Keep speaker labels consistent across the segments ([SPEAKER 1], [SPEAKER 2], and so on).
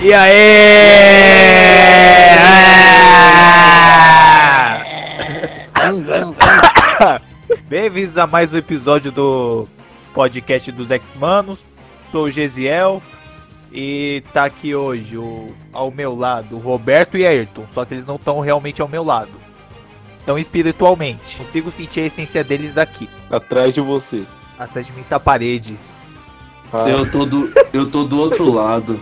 [SPEAKER 1] E aí? Bem-vindos a mais um episódio do podcast dos X-Manos. Sou o Gesiel e tá aqui hoje o, ao meu lado o Roberto e Ayrton, só que eles não estão realmente ao meu lado. Estão espiritualmente. Consigo sentir a essência deles aqui.
[SPEAKER 2] Atrás de você.
[SPEAKER 1] Atrás de mim tá a parede.
[SPEAKER 3] Ah. Eu, tô do, eu tô do outro lado.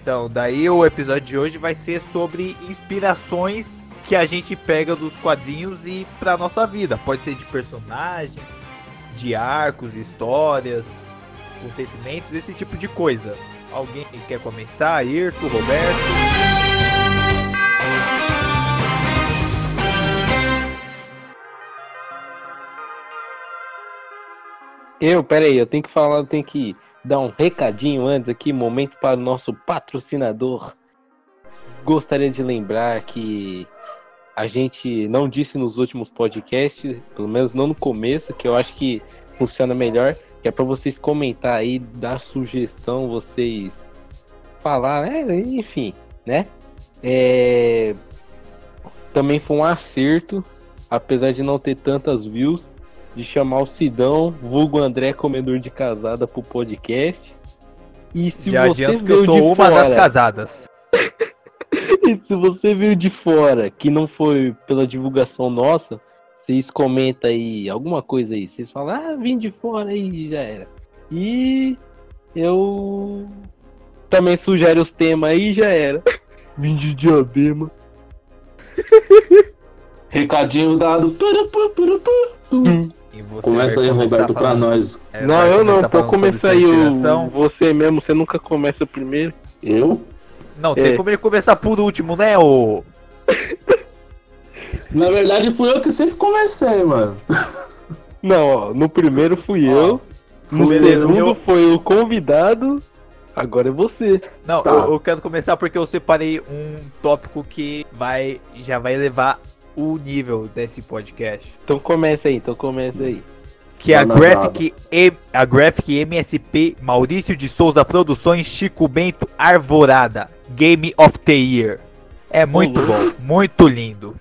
[SPEAKER 1] Então, daí o episódio de hoje vai ser sobre inspirações que a gente pega dos quadrinhos e pra nossa vida. Pode ser de personagens, de arcos, histórias, acontecimentos, esse tipo de coisa. Alguém quer começar? Ayrton, Roberto?
[SPEAKER 2] Eu, peraí, eu tenho que falar, eu tenho que dar um recadinho antes aqui, momento para o nosso patrocinador. Gostaria de lembrar que a gente não disse nos últimos podcasts, pelo menos não no começo, que eu acho que funciona melhor, que é para vocês comentar aí, dar sugestão, vocês falar, né? enfim, né? É... Também foi um acerto, apesar de não ter tantas views, de chamar o Sidão, vulgo André Comedor de Casada, pro podcast.
[SPEAKER 1] E se Já você adianto que eu sou uma fora... das casadas.
[SPEAKER 2] e se você viu de fora, que não foi pela divulgação nossa, vocês comentam aí alguma coisa aí. Vocês falam, ah, vim de fora aí, já era. E eu também sugere os temas aí, já era. vim de diadema.
[SPEAKER 3] Recadinho dado. Hum. Começa aí, Roberto, pra nós.
[SPEAKER 2] É, não, eu não, pode começar aí o... você mesmo, você nunca começa primeiro.
[SPEAKER 3] Eu?
[SPEAKER 1] Não, tem é. como ele começar por último, né, ô?
[SPEAKER 3] Na verdade, fui eu que sempre comecei, mano.
[SPEAKER 2] Não, ó, no primeiro fui ó, eu, no segundo eu... foi o convidado, agora é você.
[SPEAKER 1] Não, tá. eu, eu, quero começar porque eu separei um tópico que vai já vai levar o nível desse podcast.
[SPEAKER 2] Então começa aí, então começa aí.
[SPEAKER 1] Que é a Graphic, M, a Graphic MSP Maurício de Souza Produções Chico Bento Arvorada Game of the Year. É muito bom, muito lindo.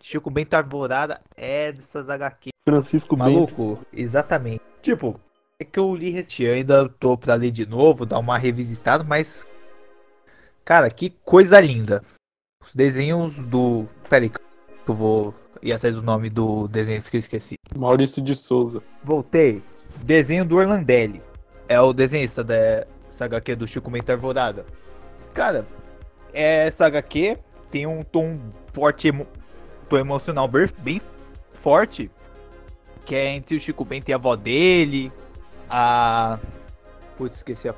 [SPEAKER 1] Chico Bento Arvorada é dessas HQ.
[SPEAKER 2] Francisco
[SPEAKER 1] Maluco, Bento. exatamente. Tipo, é que eu li este ainda tô pra ler de novo, dar uma revisitada, mas. Cara, que coisa linda. Os desenhos do. Peraí, eu vou ir atrás do nome do desenho que eu esqueci.
[SPEAKER 2] Maurício de Souza.
[SPEAKER 1] Voltei. Desenho do Orlandelli. É o desenhista dessa HQ do Chico Mentor Vorada. Cara, essa HQ tem um tom forte, emo... tom emocional bem forte. Que é entre o Chico Bento e a avó dele. A. Putz, esqueci a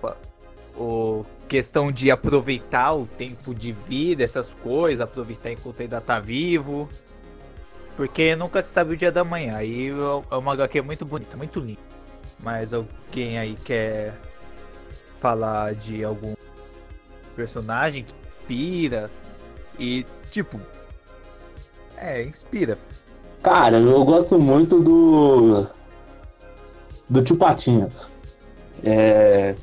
[SPEAKER 1] o questão de aproveitar o tempo de vida, essas coisas, aproveitar enquanto ainda tá vivo. Porque nunca se sabe o dia da manhã. Aí é uma HQ muito bonita, muito linda. Mas alguém aí quer falar de algum personagem que inspira e tipo. É, inspira.
[SPEAKER 3] Cara, eu gosto muito do. Do Tio Patinhas. É,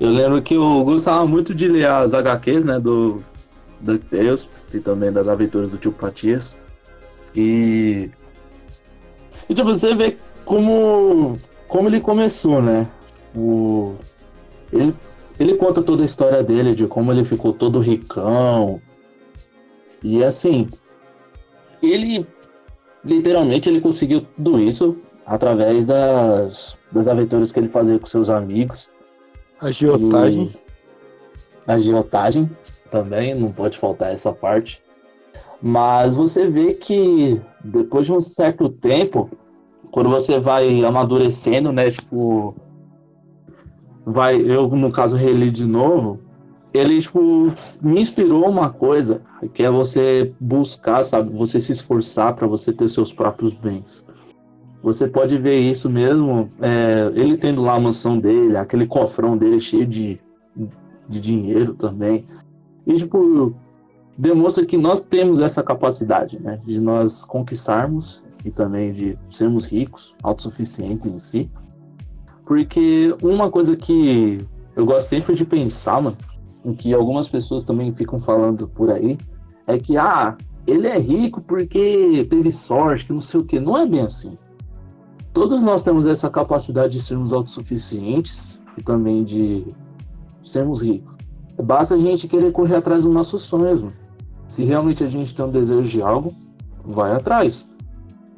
[SPEAKER 3] eu lembro que eu gostava muito de ler as HQs, né, do DuckTales e também das aventuras do Tio Patias. E. E tipo, você vê como, como ele começou, né? O, ele, ele conta toda a história dele, de como ele ficou todo ricão. E assim, ele literalmente ele conseguiu tudo isso através das, das aventuras que ele fazia com seus amigos.
[SPEAKER 2] Agiotagem.
[SPEAKER 3] E agiotagem também, não pode faltar essa parte. Mas você vê que depois de um certo tempo, quando você vai amadurecendo, né? Tipo, vai, eu no caso reli de novo, ele tipo me inspirou uma coisa, que é você buscar, sabe, você se esforçar para você ter seus próprios bens. Você pode ver isso mesmo, é, ele tendo lá a mansão dele, aquele cofrão dele cheio de, de dinheiro também. E, tipo, demonstra que nós temos essa capacidade, né? De nós conquistarmos e também de sermos ricos, autossuficientes em si. Porque uma coisa que eu gosto sempre de pensar, mano, o que algumas pessoas também ficam falando por aí, é que, ah, ele é rico porque teve sorte, que não sei o que. Não é bem assim. Todos nós temos essa capacidade de sermos autossuficientes e também de sermos ricos. Basta a gente querer correr atrás dos nossos sonhos. Mano. Se realmente a gente tem um desejo de algo, vai atrás.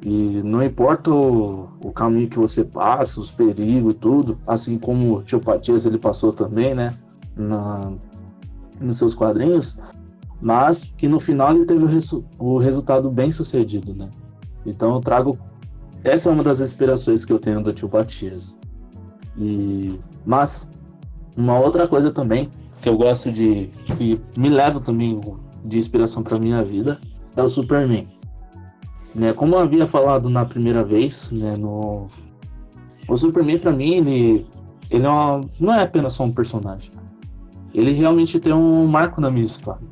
[SPEAKER 3] E não importa o, o caminho que você passa, os perigos tudo, assim como o tio Patias ele passou também, né? Na, nos seus quadrinhos, mas que no final ele teve o, resu o resultado bem sucedido, né? Então eu trago. Essa é uma das inspirações que eu tenho do tio Patias. E, mas, uma outra coisa também que eu gosto de. que me leva também de inspiração para minha vida é o Superman. Né, como eu havia falado na primeira vez, né, no... o Superman para mim ele, ele é uma... não é apenas só um personagem. Ele realmente tem um marco na minha história.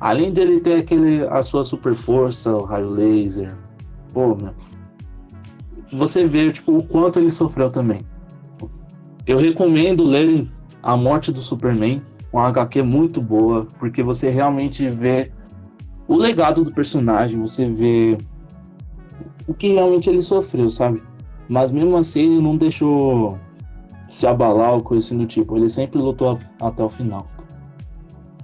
[SPEAKER 3] Além de ele ter aquele, a sua super força, o raio laser, pô, meu, você vê tipo, o quanto ele sofreu também. Eu recomendo lerem A Morte do Superman, uma HQ muito boa, porque você realmente vê o legado do personagem, você vê o que realmente ele sofreu, sabe? Mas mesmo assim ele não deixou se abalar ou coisa assim do tipo. Ele sempre lutou até o final.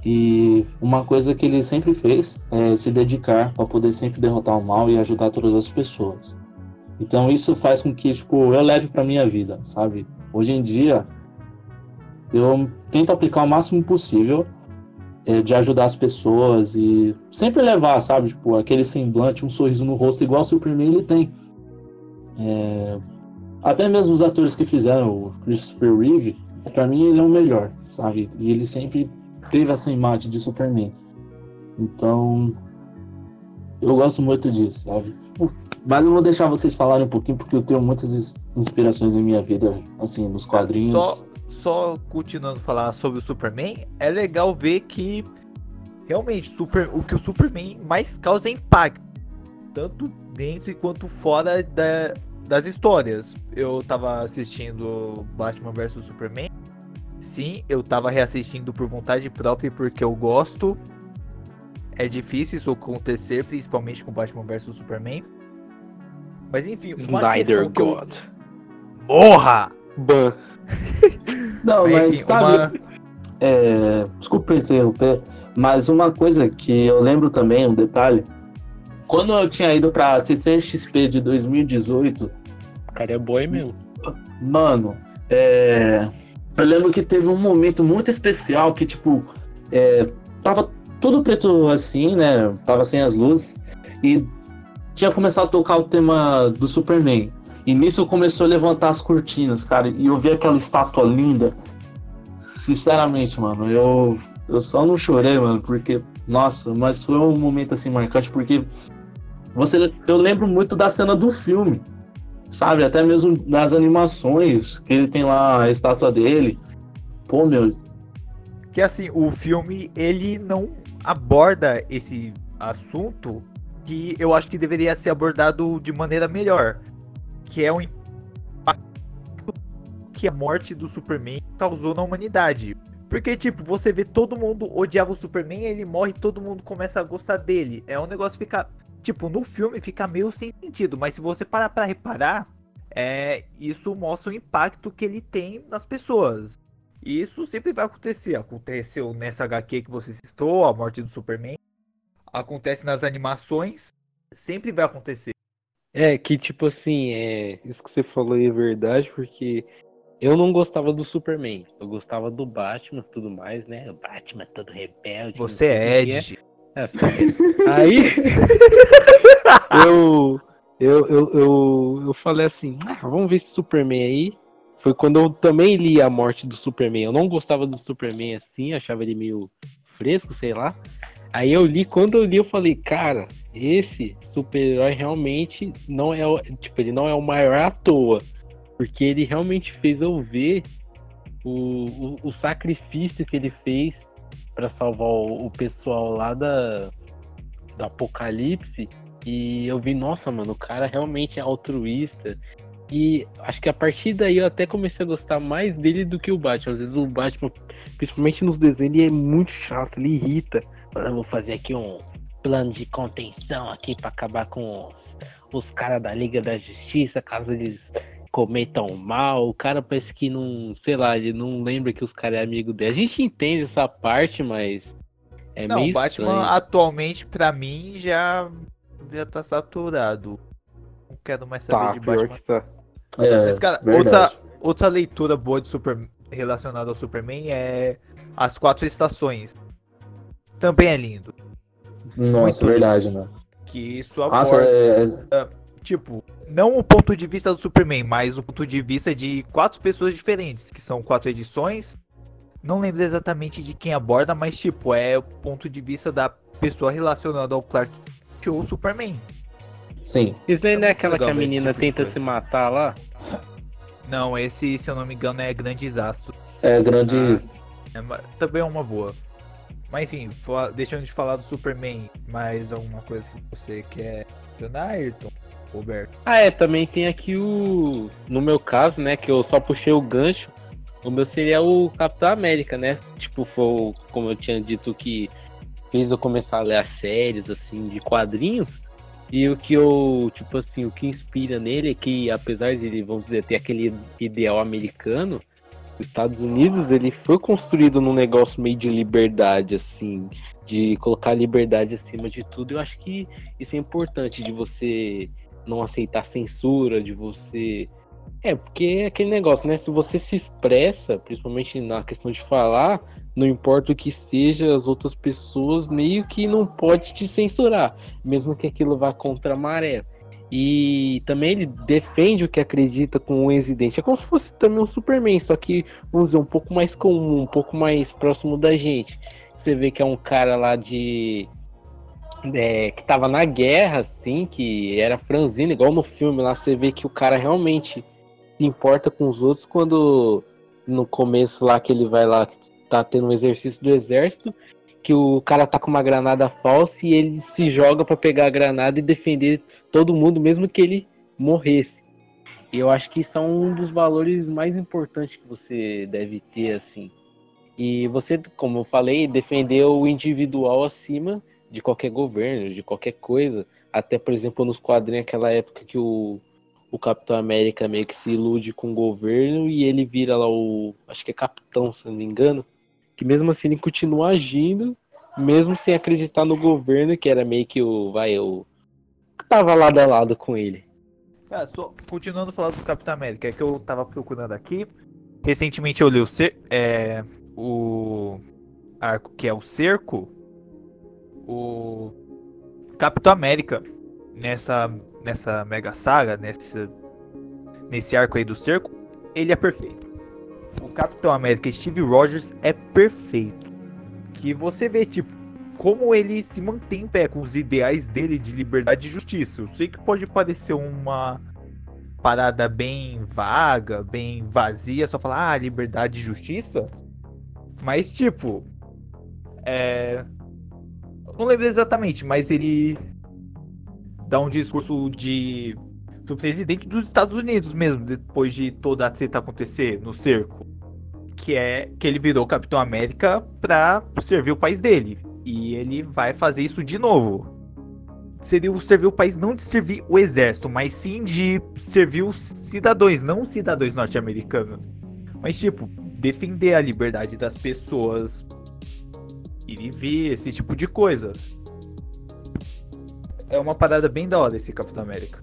[SPEAKER 3] E uma coisa que ele sempre fez é se dedicar para poder sempre derrotar o mal e ajudar todas as pessoas. Então isso faz com que tipo eu leve para minha vida, sabe? Hoje em dia eu tento aplicar o máximo possível é, de ajudar as pessoas e sempre levar, sabe, tipo, aquele semblante, um sorriso no rosto igual o Superman ele tem. É, até mesmo os atores que fizeram o Christopher Reeve, para mim ele é o melhor, sabe? E ele sempre teve essa imagem de Superman. Então, eu gosto muito disso, sabe? Mas eu vou deixar vocês falarem um pouquinho porque eu tenho muitas inspirações em minha vida, assim, nos quadrinhos.
[SPEAKER 1] Só, só continuando falar sobre o Superman, é legal ver que realmente super, o que o Superman mais causa é impacto, tanto dentro quanto fora da, das histórias. Eu tava assistindo Batman vs Superman. Sim, eu tava reassistindo por vontade própria porque eu gosto. É difícil isso acontecer, principalmente com Batman vs Superman. Mas enfim,
[SPEAKER 2] uma Snyder God. Eu...
[SPEAKER 1] Morra!
[SPEAKER 2] Ban.
[SPEAKER 3] Não, mas, mas enfim, sabe. Uma... É, desculpa interromper, mas uma coisa que eu lembro também, um detalhe. Quando eu tinha ido pra CCXP de 2018.
[SPEAKER 2] Cara, é boi mesmo.
[SPEAKER 3] Mano, é, eu lembro que teve um momento muito especial que, tipo, é, tava tudo preto assim, né? Tava sem as luzes. E tinha começado a tocar o tema do Superman. E nisso começou a levantar as cortinas, cara. E eu vi aquela estátua linda. Sinceramente, mano, eu, eu só não chorei, mano, porque, nossa, mas foi um momento assim marcante, porque você, eu lembro muito da cena do filme, sabe? Até mesmo das animações, que ele tem lá a estátua dele. Pô, meu.
[SPEAKER 1] Que assim, o filme, ele não aborda esse assunto que eu acho que deveria ser abordado de maneira melhor que é o impacto que a morte do Superman causou na humanidade. Porque, tipo, você vê todo mundo odiava o Superman, ele morre todo mundo começa a gostar dele. É um negócio que fica. Tipo, no filme fica meio sem sentido, mas se você parar pra reparar, é, isso mostra o impacto que ele tem nas pessoas. E isso sempre vai acontecer. Aconteceu nessa HQ que você citou, a morte do Superman. Acontece nas animações. Sempre vai acontecer.
[SPEAKER 2] É, que tipo assim, é, isso que você falou é verdade, porque eu não gostava do Superman. Eu gostava do Batman e tudo mais, né? O Batman todo rebelde.
[SPEAKER 1] Você é Ed. É,
[SPEAKER 2] aí eu, eu, eu, eu, eu falei assim, ah, vamos ver esse Superman aí. Foi quando eu também li a morte do Superman. Eu não gostava do Superman assim, achava ele meio fresco, sei lá. Aí eu li, quando eu li, eu falei, cara, esse super-herói realmente não é, tipo, ele não é o maior à toa, porque ele realmente fez eu ver o, o, o sacrifício que ele fez para salvar o, o, pessoal lá da do Apocalipse e eu vi, nossa, mano, o cara realmente é altruísta E acho que a partir daí eu até comecei a gostar mais dele do que o Batman. Às vezes o Batman, principalmente nos desenhos, ele é muito chato, ele irrita. Eu vou fazer aqui um plano de contenção aqui para acabar com os, os caras da Liga da Justiça, caso eles cometam mal. O cara parece que não, sei lá, ele não lembra que os caras é amigo dele. A gente entende essa parte, mas é
[SPEAKER 1] não,
[SPEAKER 2] meio
[SPEAKER 1] o Batman
[SPEAKER 2] estranho.
[SPEAKER 1] atualmente, pra mim, já, já tá saturado. Não quero mais saber
[SPEAKER 2] Tá,
[SPEAKER 1] de
[SPEAKER 2] pior
[SPEAKER 1] Batman.
[SPEAKER 2] que tá.
[SPEAKER 3] É,
[SPEAKER 1] Mas, cara,
[SPEAKER 3] verdade.
[SPEAKER 1] outra, outra leitura boa de Super, relacionada ao Superman é As Quatro Estações. Também é lindo.
[SPEAKER 3] Nossa,
[SPEAKER 1] muito
[SPEAKER 3] verdade, né?
[SPEAKER 1] Que isso aborda,
[SPEAKER 3] Nossa, é,
[SPEAKER 1] tipo, não o ponto de vista do Superman, mas o ponto de vista de quatro pessoas diferentes, que são quatro edições. Não lembro exatamente de quem aborda, mas, tipo, é o ponto de vista da pessoa relacionada ao Clark Kent ou Superman.
[SPEAKER 3] sim.
[SPEAKER 2] Isso daí não é aquela que a menina
[SPEAKER 1] tipo
[SPEAKER 2] tenta se matar lá?
[SPEAKER 1] Não, esse, se eu não me engano, é Grande Desastre.
[SPEAKER 3] É grande.
[SPEAKER 1] É ma- também é uma boa. Mas enfim, deixando de falar do Superman, mais alguma coisa que você quer mencionar, Ayrton? Roberto?
[SPEAKER 2] Ah, é, também tem aqui o. No meu caso, né, que eu só puxei o gancho. O meu seria o Capitão América, né? Tipo, foi, o- como eu tinha dito, que fez eu começar a ler as séries, assim, de quadrinhos. E o que eu, tipo assim, o que inspira nele é que, apesar de ele, vamos dizer, ter aquele ideal americano, Estados Unidos, ele foi construído num negócio meio de liberdade, assim, de colocar a liberdade acima de tudo. Eu acho que isso é importante, de você não aceitar censura, de você. É, porque é aquele negócio, né? Se você se expressa, principalmente na questão de falar, não importa o que seja, as outras pessoas meio que não pode te censurar, mesmo que aquilo vá contra a maré. E também ele defende o que acredita com o ex-idente. É como se fosse também um Superman, só que, vamos dizer, um pouco mais comum, um pouco mais próximo da gente. Você vê que é um cara lá de é, que tava na guerra, assim, que era franzino, igual no filme lá, você vê que o cara realmente se importa com os outros quando no começo lá que ele vai lá, que tá tendo um exercício do exército, que o cara tá com uma granada falsa e ele se joga pra pegar a granada e defender todo mundo, mesmo que ele morresse. E eu acho que isso é um dos valores mais importantes que você deve ter, assim. E você, como eu falei, defender o individual acima de qualquer governo, de qualquer coisa. Até, por exemplo, nos quadrinhos, aquela época que o, o Capitão América meio que se ilude com o governo e ele vira lá o. Acho que é capitão, se não me engano. Que mesmo assim ele continua agindo, mesmo sem acreditar no governo, que era meio que o. Vai, o. tava lado a lado com ele.
[SPEAKER 1] Ah, só, continuando falando do Capitão América, é que eu tava procurando aqui. Recentemente eu li o, cer é, o arco que é o Cerco. O Capitão América, nessa, nessa mega saga, nesse, nesse arco aí do Cerco, ele é perfeito. O Capitão América Steve Rogers é perfeito. Que você vê, tipo, como ele se mantém em pé com os ideais dele de liberdade e justiça. Eu sei que pode parecer uma parada bem vaga, bem vazia, só falar, ah, liberdade e justiça. Mas, tipo, é. Não lembro exatamente, mas ele dá um discurso de. do presidente dos Estados Unidos mesmo, depois de toda a treta acontecer no cerco. Que é que ele virou Capitão América pra servir o país dele. E ele vai fazer isso de novo. Seria servir o país não de servir o exército, mas sim de servir os cidadãos, não os cidadãos norte-americanos. Mas tipo, defender a liberdade das pessoas. Ir e vir, esse tipo de coisa. É uma parada bem da hora esse Capitão América.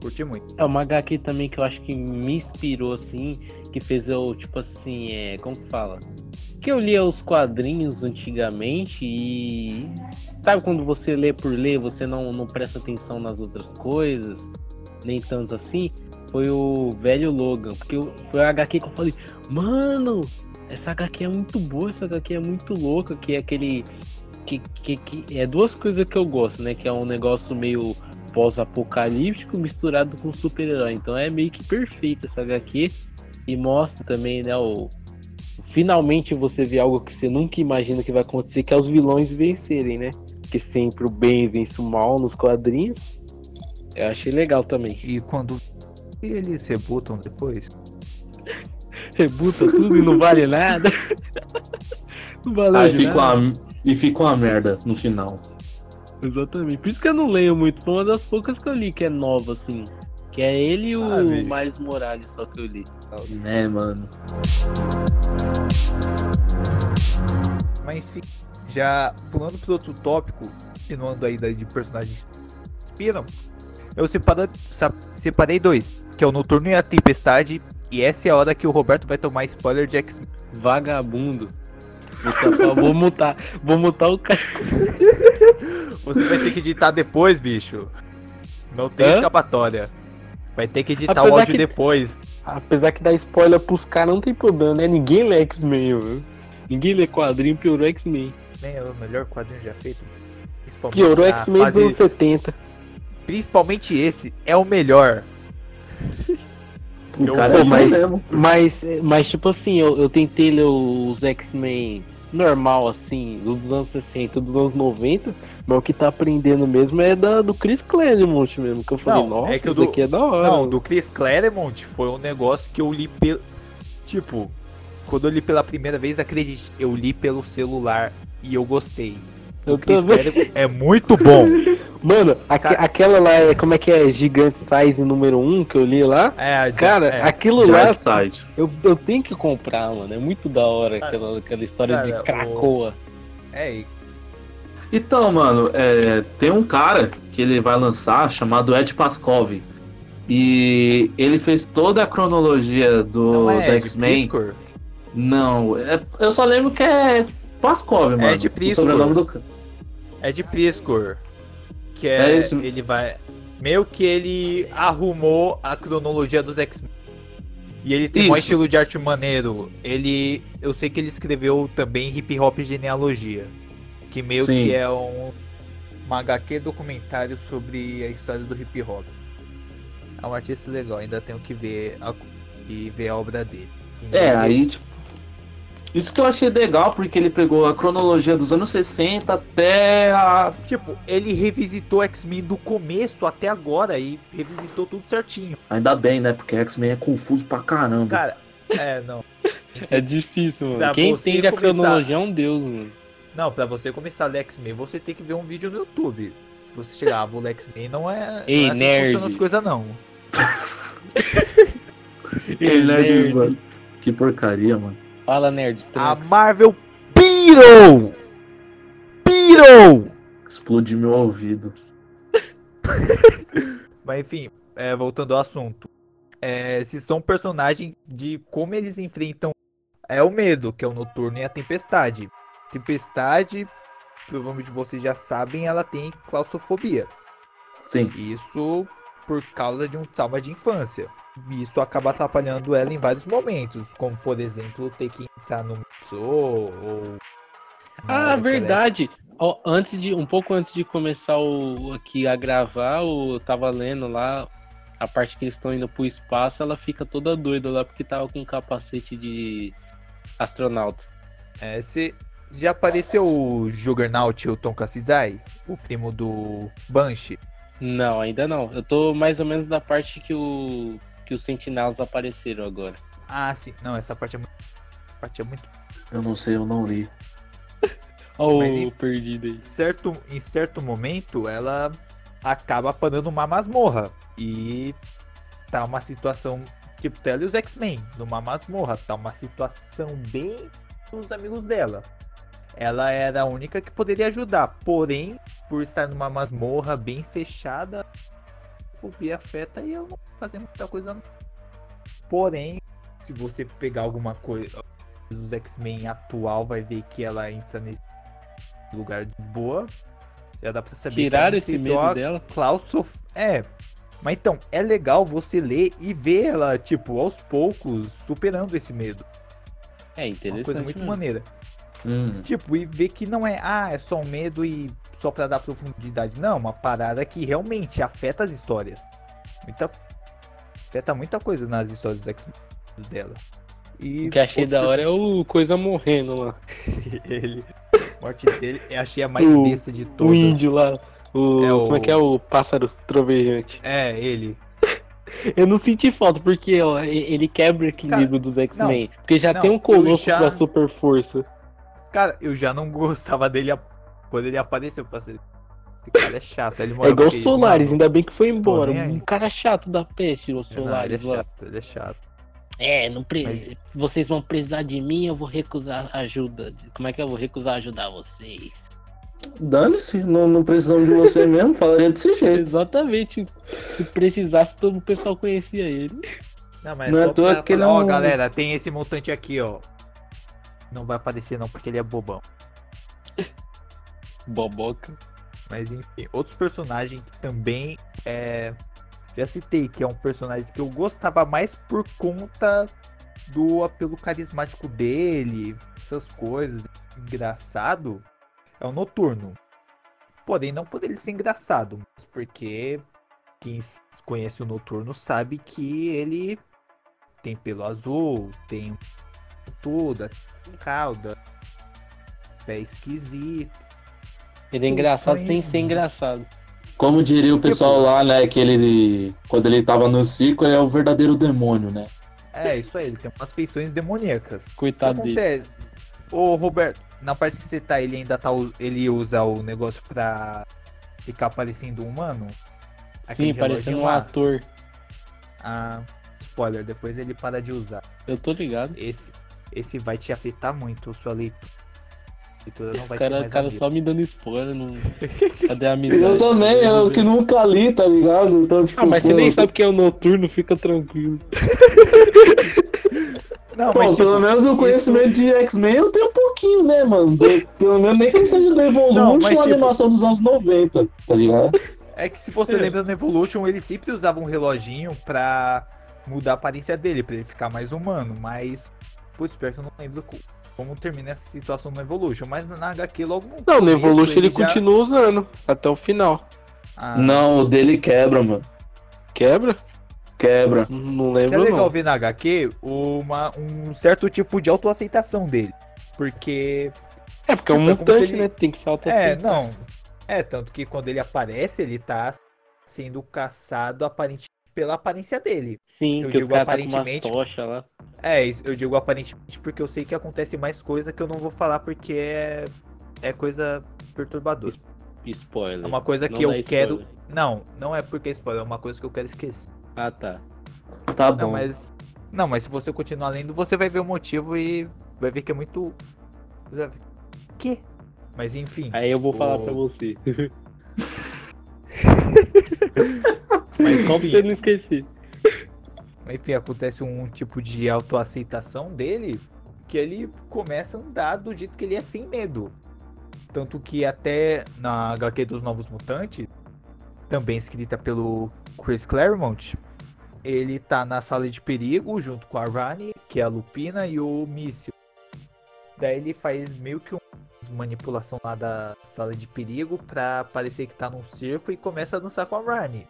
[SPEAKER 1] Curti muito.
[SPEAKER 2] É uma HQ também que eu acho que me inspirou, assim, que fez eu, tipo assim, é. Como que fala? Que eu lia os quadrinhos antigamente e. Sabe quando você lê por ler, você não, não presta atenção nas outras coisas? Nem tanto assim? Foi o velho Logan. Porque eu- foi a HQ que eu falei, mano, essa HQ é muito boa, essa HQ é muito louca, que é aquele. Que, que, que é duas coisas que eu gosto, né? Que é um negócio meio pós-apocalíptico misturado com super-herói. Então é meio que perfeito essa HQ. E mostra também, né, o. Finalmente você vê algo que você nunca imagina que vai acontecer, que é os vilões vencerem, né? Que sempre o bem vence o mal nos quadrinhos. Eu achei legal também.
[SPEAKER 1] E quando E eles rebutam depois?
[SPEAKER 2] Rebuta tudo e não vale nada. Não valeu
[SPEAKER 3] Aí
[SPEAKER 2] de
[SPEAKER 3] fica
[SPEAKER 2] nada.
[SPEAKER 3] uma, e fica uma merda no final.
[SPEAKER 2] Exatamente. Por isso que eu não leio muito. Foi uma das poucas que eu li que é nova, assim. Que é ele e o
[SPEAKER 1] Ah, bicho.
[SPEAKER 2] Miles Morales, só que eu li.
[SPEAKER 3] Né, mano?
[SPEAKER 1] Mas enfim, já pulando para outro tópico, continuando ainda de personagens que inspiram, eu separa- sa- separei dois, que é o Noturno e a Tempestade, e essa é a hora que o Roberto vai tomar spoiler de X-Men.
[SPEAKER 2] Vagabundo. Vou tapar- Vou mutar. Vou mutar o cara.
[SPEAKER 1] Você vai ter que editar depois, bicho. Não tem
[SPEAKER 2] Hã?
[SPEAKER 1] escapatória. Vai ter que editar o
[SPEAKER 2] Apesar
[SPEAKER 1] áudio
[SPEAKER 2] que-
[SPEAKER 1] depois.
[SPEAKER 2] Apesar que dar spoiler pros caras não tem problema, né? Ninguém lê X-Men, viu? Ninguém lê quadrinho, piorou X-Men.
[SPEAKER 1] É o melhor quadrinho já feito.
[SPEAKER 2] Piorou X-Men dos anos 70.
[SPEAKER 1] Principalmente esse é o melhor.
[SPEAKER 3] O
[SPEAKER 1] Eu-
[SPEAKER 3] cara
[SPEAKER 2] Pô,
[SPEAKER 3] é
[SPEAKER 2] mas-.
[SPEAKER 3] Mas,
[SPEAKER 2] mas tipo assim, eu, eu tentei ler os X-Men normal, assim, dos anos 60, dos anos 90, mas o que tá aprendendo mesmo é da, do Chris Claremont mesmo, que eu falei,
[SPEAKER 1] Não,
[SPEAKER 2] nossa,
[SPEAKER 1] é que
[SPEAKER 2] isso
[SPEAKER 1] do-
[SPEAKER 2] aqui é da hora.
[SPEAKER 1] Não, do Chris Claremont foi um negócio que eu li pelo. Tipo, quando eu li pela primeira vez, acredite, eu li pelo celular e eu gostei.
[SPEAKER 2] Eu
[SPEAKER 1] o
[SPEAKER 2] também.
[SPEAKER 1] É muito bom.
[SPEAKER 2] Mano, aque- aquela lá, é, como é que é? Gigante Size número 1 que eu li lá?
[SPEAKER 1] É, a-
[SPEAKER 2] Cara,
[SPEAKER 1] é,
[SPEAKER 2] aquilo lá,
[SPEAKER 3] Side.
[SPEAKER 2] eu, eu tenho que comprar, mano. É muito da hora
[SPEAKER 1] Cara,
[SPEAKER 2] aquela, aquela história
[SPEAKER 1] cara,
[SPEAKER 2] de
[SPEAKER 1] o-
[SPEAKER 2] Cracoa.
[SPEAKER 1] é, e-
[SPEAKER 3] Então, mano, é, tem um cara que ele vai lançar chamado Ed Paskov. E ele fez toda a cronologia do, do
[SPEAKER 1] é de
[SPEAKER 3] X-Men. Não, é- eu só lembro que é Paskov, mano.
[SPEAKER 1] de
[SPEAKER 3] o
[SPEAKER 1] Priscor.
[SPEAKER 3] sobrenome do
[SPEAKER 1] É de Priscor. Que é,
[SPEAKER 3] É esse-
[SPEAKER 1] ele vai. Meio que ele arrumou a cronologia dos X-Men. E ele tem um estilo de arte maneiro. Ele. Eu sei que ele escreveu também Hip Hop Genealogia. Que meio
[SPEAKER 3] Sim.
[SPEAKER 1] que é um. Uma HQ documentário sobre a história do hip hop. É um artista legal, ainda tenho que ver a, e ver a obra dele.
[SPEAKER 3] É, aí, tipo. Isso que eu achei legal, porque ele pegou a cronologia dos anos 60 até a.
[SPEAKER 1] Tipo, ele revisitou X-Men do começo até agora e revisitou tudo certinho.
[SPEAKER 3] Ainda bem, né? Porque X-Men é confuso pra caramba.
[SPEAKER 1] Cara, é, não.
[SPEAKER 2] É difícil, mano.
[SPEAKER 1] Pra
[SPEAKER 2] Quem entende a
[SPEAKER 1] começar-
[SPEAKER 2] cronologia é um deus, mano.
[SPEAKER 1] Não, pra você começar a ler X-Men, você tem que ver um vídeo no YouTube. Se você chegar, ah, vou ler X-Men, não é.
[SPEAKER 2] Ei,
[SPEAKER 1] não é assim
[SPEAKER 2] nerd.
[SPEAKER 1] funcionam as coisas, não.
[SPEAKER 3] Ele é de-
[SPEAKER 2] Nerd.
[SPEAKER 3] mano, Que porcaria, mano.
[SPEAKER 2] Fala, nerd.
[SPEAKER 1] A. Marvel pirou! Pirou!
[SPEAKER 3] Explodiu meu ouvido.
[SPEAKER 1] Mas enfim, é, voltando ao assunto. É, se são personagens de como eles enfrentam é o medo, que é o Noturno e a Tempestade. Tempestade, provavelmente vocês já sabem, ela tem claustrofobia.
[SPEAKER 3] Sim.
[SPEAKER 1] Isso por causa de um trauma de infância. Isso acaba atrapalhando ela em vários momentos, como por exemplo ter que entrar no metrô ou. na
[SPEAKER 2] Ah,
[SPEAKER 1] ela é-
[SPEAKER 2] verdade. Ó, antes de, um pouco antes de começar o, aqui a gravar, eu tava lendo lá a parte que eles estão indo pro espaço, ela fica toda doida lá porque tava com um capacete de astronauta.
[SPEAKER 1] É, se já apareceu o Juggernaut, o Tom Kassidai, o primo do Banshee.
[SPEAKER 2] Não, ainda não. Eu tô mais ou menos da parte que o que os sentinelas apareceram agora.
[SPEAKER 1] Ah, sim. Não, essa parte é muito. essa parte é muito.
[SPEAKER 3] Eu não sei, eu não li.
[SPEAKER 2] Ó,
[SPEAKER 1] Mas
[SPEAKER 2] o
[SPEAKER 1] em-
[SPEAKER 2] perdido aí.
[SPEAKER 1] Certo, em certo momento, ela acaba parando uma masmorra. E tá uma situação. Tipo, ela e os X-Men, numa masmorra. Tá uma situação bem os amigos dela. Ela era a única que poderia ajudar. Porém, por estar numa masmorra bem fechada, a fobia afeta e ela não vai fazer muita coisa. Porém, se você pegar alguma coisa dos X-Men atual, vai ver que ela entra nesse lugar de boa. Já dá pra saber ela
[SPEAKER 2] esse medo
[SPEAKER 1] a
[SPEAKER 2] dela?
[SPEAKER 1] Claustrof... É. Mas então, é legal você ler e ver ela, tipo, aos poucos, superando esse medo.
[SPEAKER 2] É
[SPEAKER 1] É
[SPEAKER 2] interessante.
[SPEAKER 1] uma coisa muito
[SPEAKER 2] mesmo.
[SPEAKER 1] maneira.
[SPEAKER 3] Hum.
[SPEAKER 1] Tipo, e ver que não é, ah, é só um medo e só pra dar profundidade. Não, uma parada que realmente afeta as histórias. Muita... Afeta muita coisa nas histórias dos X-Men dela. E
[SPEAKER 2] O que achei
[SPEAKER 1] outro
[SPEAKER 2] da hora é o coisa morrendo lá.
[SPEAKER 1] ele. A morte dele, eu achei a mais
[SPEAKER 2] O-
[SPEAKER 1] besta de
[SPEAKER 2] O
[SPEAKER 1] todas.
[SPEAKER 2] índio lá. O,
[SPEAKER 1] É o-
[SPEAKER 2] Como é que é o pássaro trovejante?
[SPEAKER 1] É, ele.
[SPEAKER 2] Eu não senti falta, porque ó, ele quebra o equilíbrio dos X-Men. Porque já
[SPEAKER 1] não,
[SPEAKER 2] tem um colosso
[SPEAKER 1] já-
[SPEAKER 2] da super força.
[SPEAKER 1] Cara, eu já não gostava dele a- quando ele apareceu. pra ser- Esse cara é chato. Ele
[SPEAKER 2] É igual o
[SPEAKER 1] aquele-
[SPEAKER 2] Solaris,
[SPEAKER 1] Mano,
[SPEAKER 2] ainda bem que foi embora. Um cara chato da peste, o
[SPEAKER 1] não, ele
[SPEAKER 2] Solaris
[SPEAKER 1] é chato, ele é chato.
[SPEAKER 2] É, não pre...
[SPEAKER 1] Mas-
[SPEAKER 2] vocês vão precisar de mim, eu vou recusar ajuda. Como é que eu vou recusar ajudar vocês?
[SPEAKER 3] Dane-se, não, não precisamos de você mesmo, falaria desse jeito.
[SPEAKER 2] Exatamente. Se precisasse, todo o pessoal conhecia ele.
[SPEAKER 1] Não, mas
[SPEAKER 3] Não é
[SPEAKER 1] pra
[SPEAKER 3] que ele
[SPEAKER 1] falar,
[SPEAKER 3] é
[SPEAKER 1] ó, galera, tem esse mutante aqui, ó. Não vai aparecer não, porque ele é bobão.
[SPEAKER 2] Boboca.
[SPEAKER 1] Mas enfim, outros personagens que também é. Já citei, que é um personagem que eu gostava mais por conta do apelo carismático dele, essas coisas, engraçado, é o Noturno. Porém, não ele ser engraçado, mas porque quem conhece o Noturno sabe que ele tem pelo azul, tem tudo, cauda, pé esquisito.
[SPEAKER 2] Ele é engraçado sem ser engraçado.
[SPEAKER 3] Como diria o pessoal lá, né, que ele, quando ele tava no circo, ele é o verdadeiro demônio, né?
[SPEAKER 1] É, isso aí, ele tem umas feições demoníacas. O que
[SPEAKER 2] Coitado dele.
[SPEAKER 1] acontece? Ô, Roberto, na parte que você tá, ele ainda tá. Ele usa o negócio pra ficar parecendo um humano? Aquele
[SPEAKER 2] Sim, parecendo um
[SPEAKER 1] lá?
[SPEAKER 2] ator.
[SPEAKER 1] Ah, spoiler, depois ele para de usar.
[SPEAKER 2] Eu tô ligado.
[SPEAKER 1] Esse, esse vai te afetar muito, sua leitura. Leitura não
[SPEAKER 2] O
[SPEAKER 1] vai
[SPEAKER 2] cara,
[SPEAKER 1] ter mais
[SPEAKER 2] cara
[SPEAKER 1] amigo.
[SPEAKER 2] só me dando spoiler. Não... Cadê a amizade?
[SPEAKER 3] Eu também, eu que nunca li, tá ligado? Então, tipo,
[SPEAKER 2] Ah, mas você
[SPEAKER 3] pô,
[SPEAKER 2] nem sabe que é o noturno, fica tranquilo.
[SPEAKER 1] Não,
[SPEAKER 3] Pô,
[SPEAKER 1] mas tipo,
[SPEAKER 3] pelo menos o conhecimento de X-Men eu tenho um pouquinho, né, mano? Do- pelo menos nem que seja do Evolution
[SPEAKER 1] Não, mas, tipo-
[SPEAKER 3] animação dos anos 90, tá ligado?
[SPEAKER 1] É que se você
[SPEAKER 2] É.
[SPEAKER 1] lembra no Evolution, ele sempre usava um reloginho pra mudar a aparência dele, pra ele ficar mais humano, mas. Putz, pior que eu não lembro como termina essa situação no Evolution, mas na HQ logo no
[SPEAKER 2] Não, no Evolution ele,
[SPEAKER 1] já-
[SPEAKER 2] continua usando até o final.
[SPEAKER 1] Ah,
[SPEAKER 3] Não, o dele quebra, mano.
[SPEAKER 2] Quebra?
[SPEAKER 3] Quebra.
[SPEAKER 2] Não
[SPEAKER 1] É
[SPEAKER 2] lembro
[SPEAKER 1] legal
[SPEAKER 2] não.
[SPEAKER 1] ver na HQ uma, um certo tipo de autoaceitação dele. Porque.
[SPEAKER 2] É, porque é um
[SPEAKER 1] Tipo, é
[SPEAKER 2] mutante,
[SPEAKER 1] ele-
[SPEAKER 2] né? Tem que faltar.
[SPEAKER 1] É, não. É, tanto que quando ele aparece, ele tá sendo caçado aparentemente pela aparência dele.
[SPEAKER 2] Sim,
[SPEAKER 1] eu
[SPEAKER 2] que os
[SPEAKER 1] digo
[SPEAKER 2] tá
[SPEAKER 1] aparentemente-
[SPEAKER 2] tochas lá.
[SPEAKER 1] É, isso eu digo aparentemente porque eu sei que acontece mais coisa que eu não vou falar porque é, é coisa perturbadora.
[SPEAKER 2] Spoiler.
[SPEAKER 1] É uma coisa
[SPEAKER 2] Não
[SPEAKER 1] que eu
[SPEAKER 2] dá
[SPEAKER 1] quero.
[SPEAKER 2] spoiler.
[SPEAKER 1] Não, não é porque é spoiler, é uma coisa que eu quero esquecer.
[SPEAKER 2] Ah, tá.
[SPEAKER 3] Tá
[SPEAKER 1] Não,
[SPEAKER 3] bom.
[SPEAKER 1] mas. Não, mas se você continuar lendo, você vai ver o motivo e vai ver que é muito. Você vai ver, Que? Mas enfim.
[SPEAKER 2] Aí eu vou falar
[SPEAKER 1] O-
[SPEAKER 2] pra você.
[SPEAKER 1] Mas
[SPEAKER 2] Só pra
[SPEAKER 1] enfim,
[SPEAKER 2] você não esquecer.
[SPEAKER 1] enfim, acontece um tipo de autoaceitação dele que ele começa a andar do jeito que ele é sem medo. Tanto que até na HQ dos Novos Mutantes, também escrita pelo Chris Claremont, ele tá na sala de perigo junto com a Rani, que é a Lupina, e o Míssil. Daí ele faz meio que uma manipulação lá da sala de perigo pra parecer que tá num circo e começa a dançar com a Rani.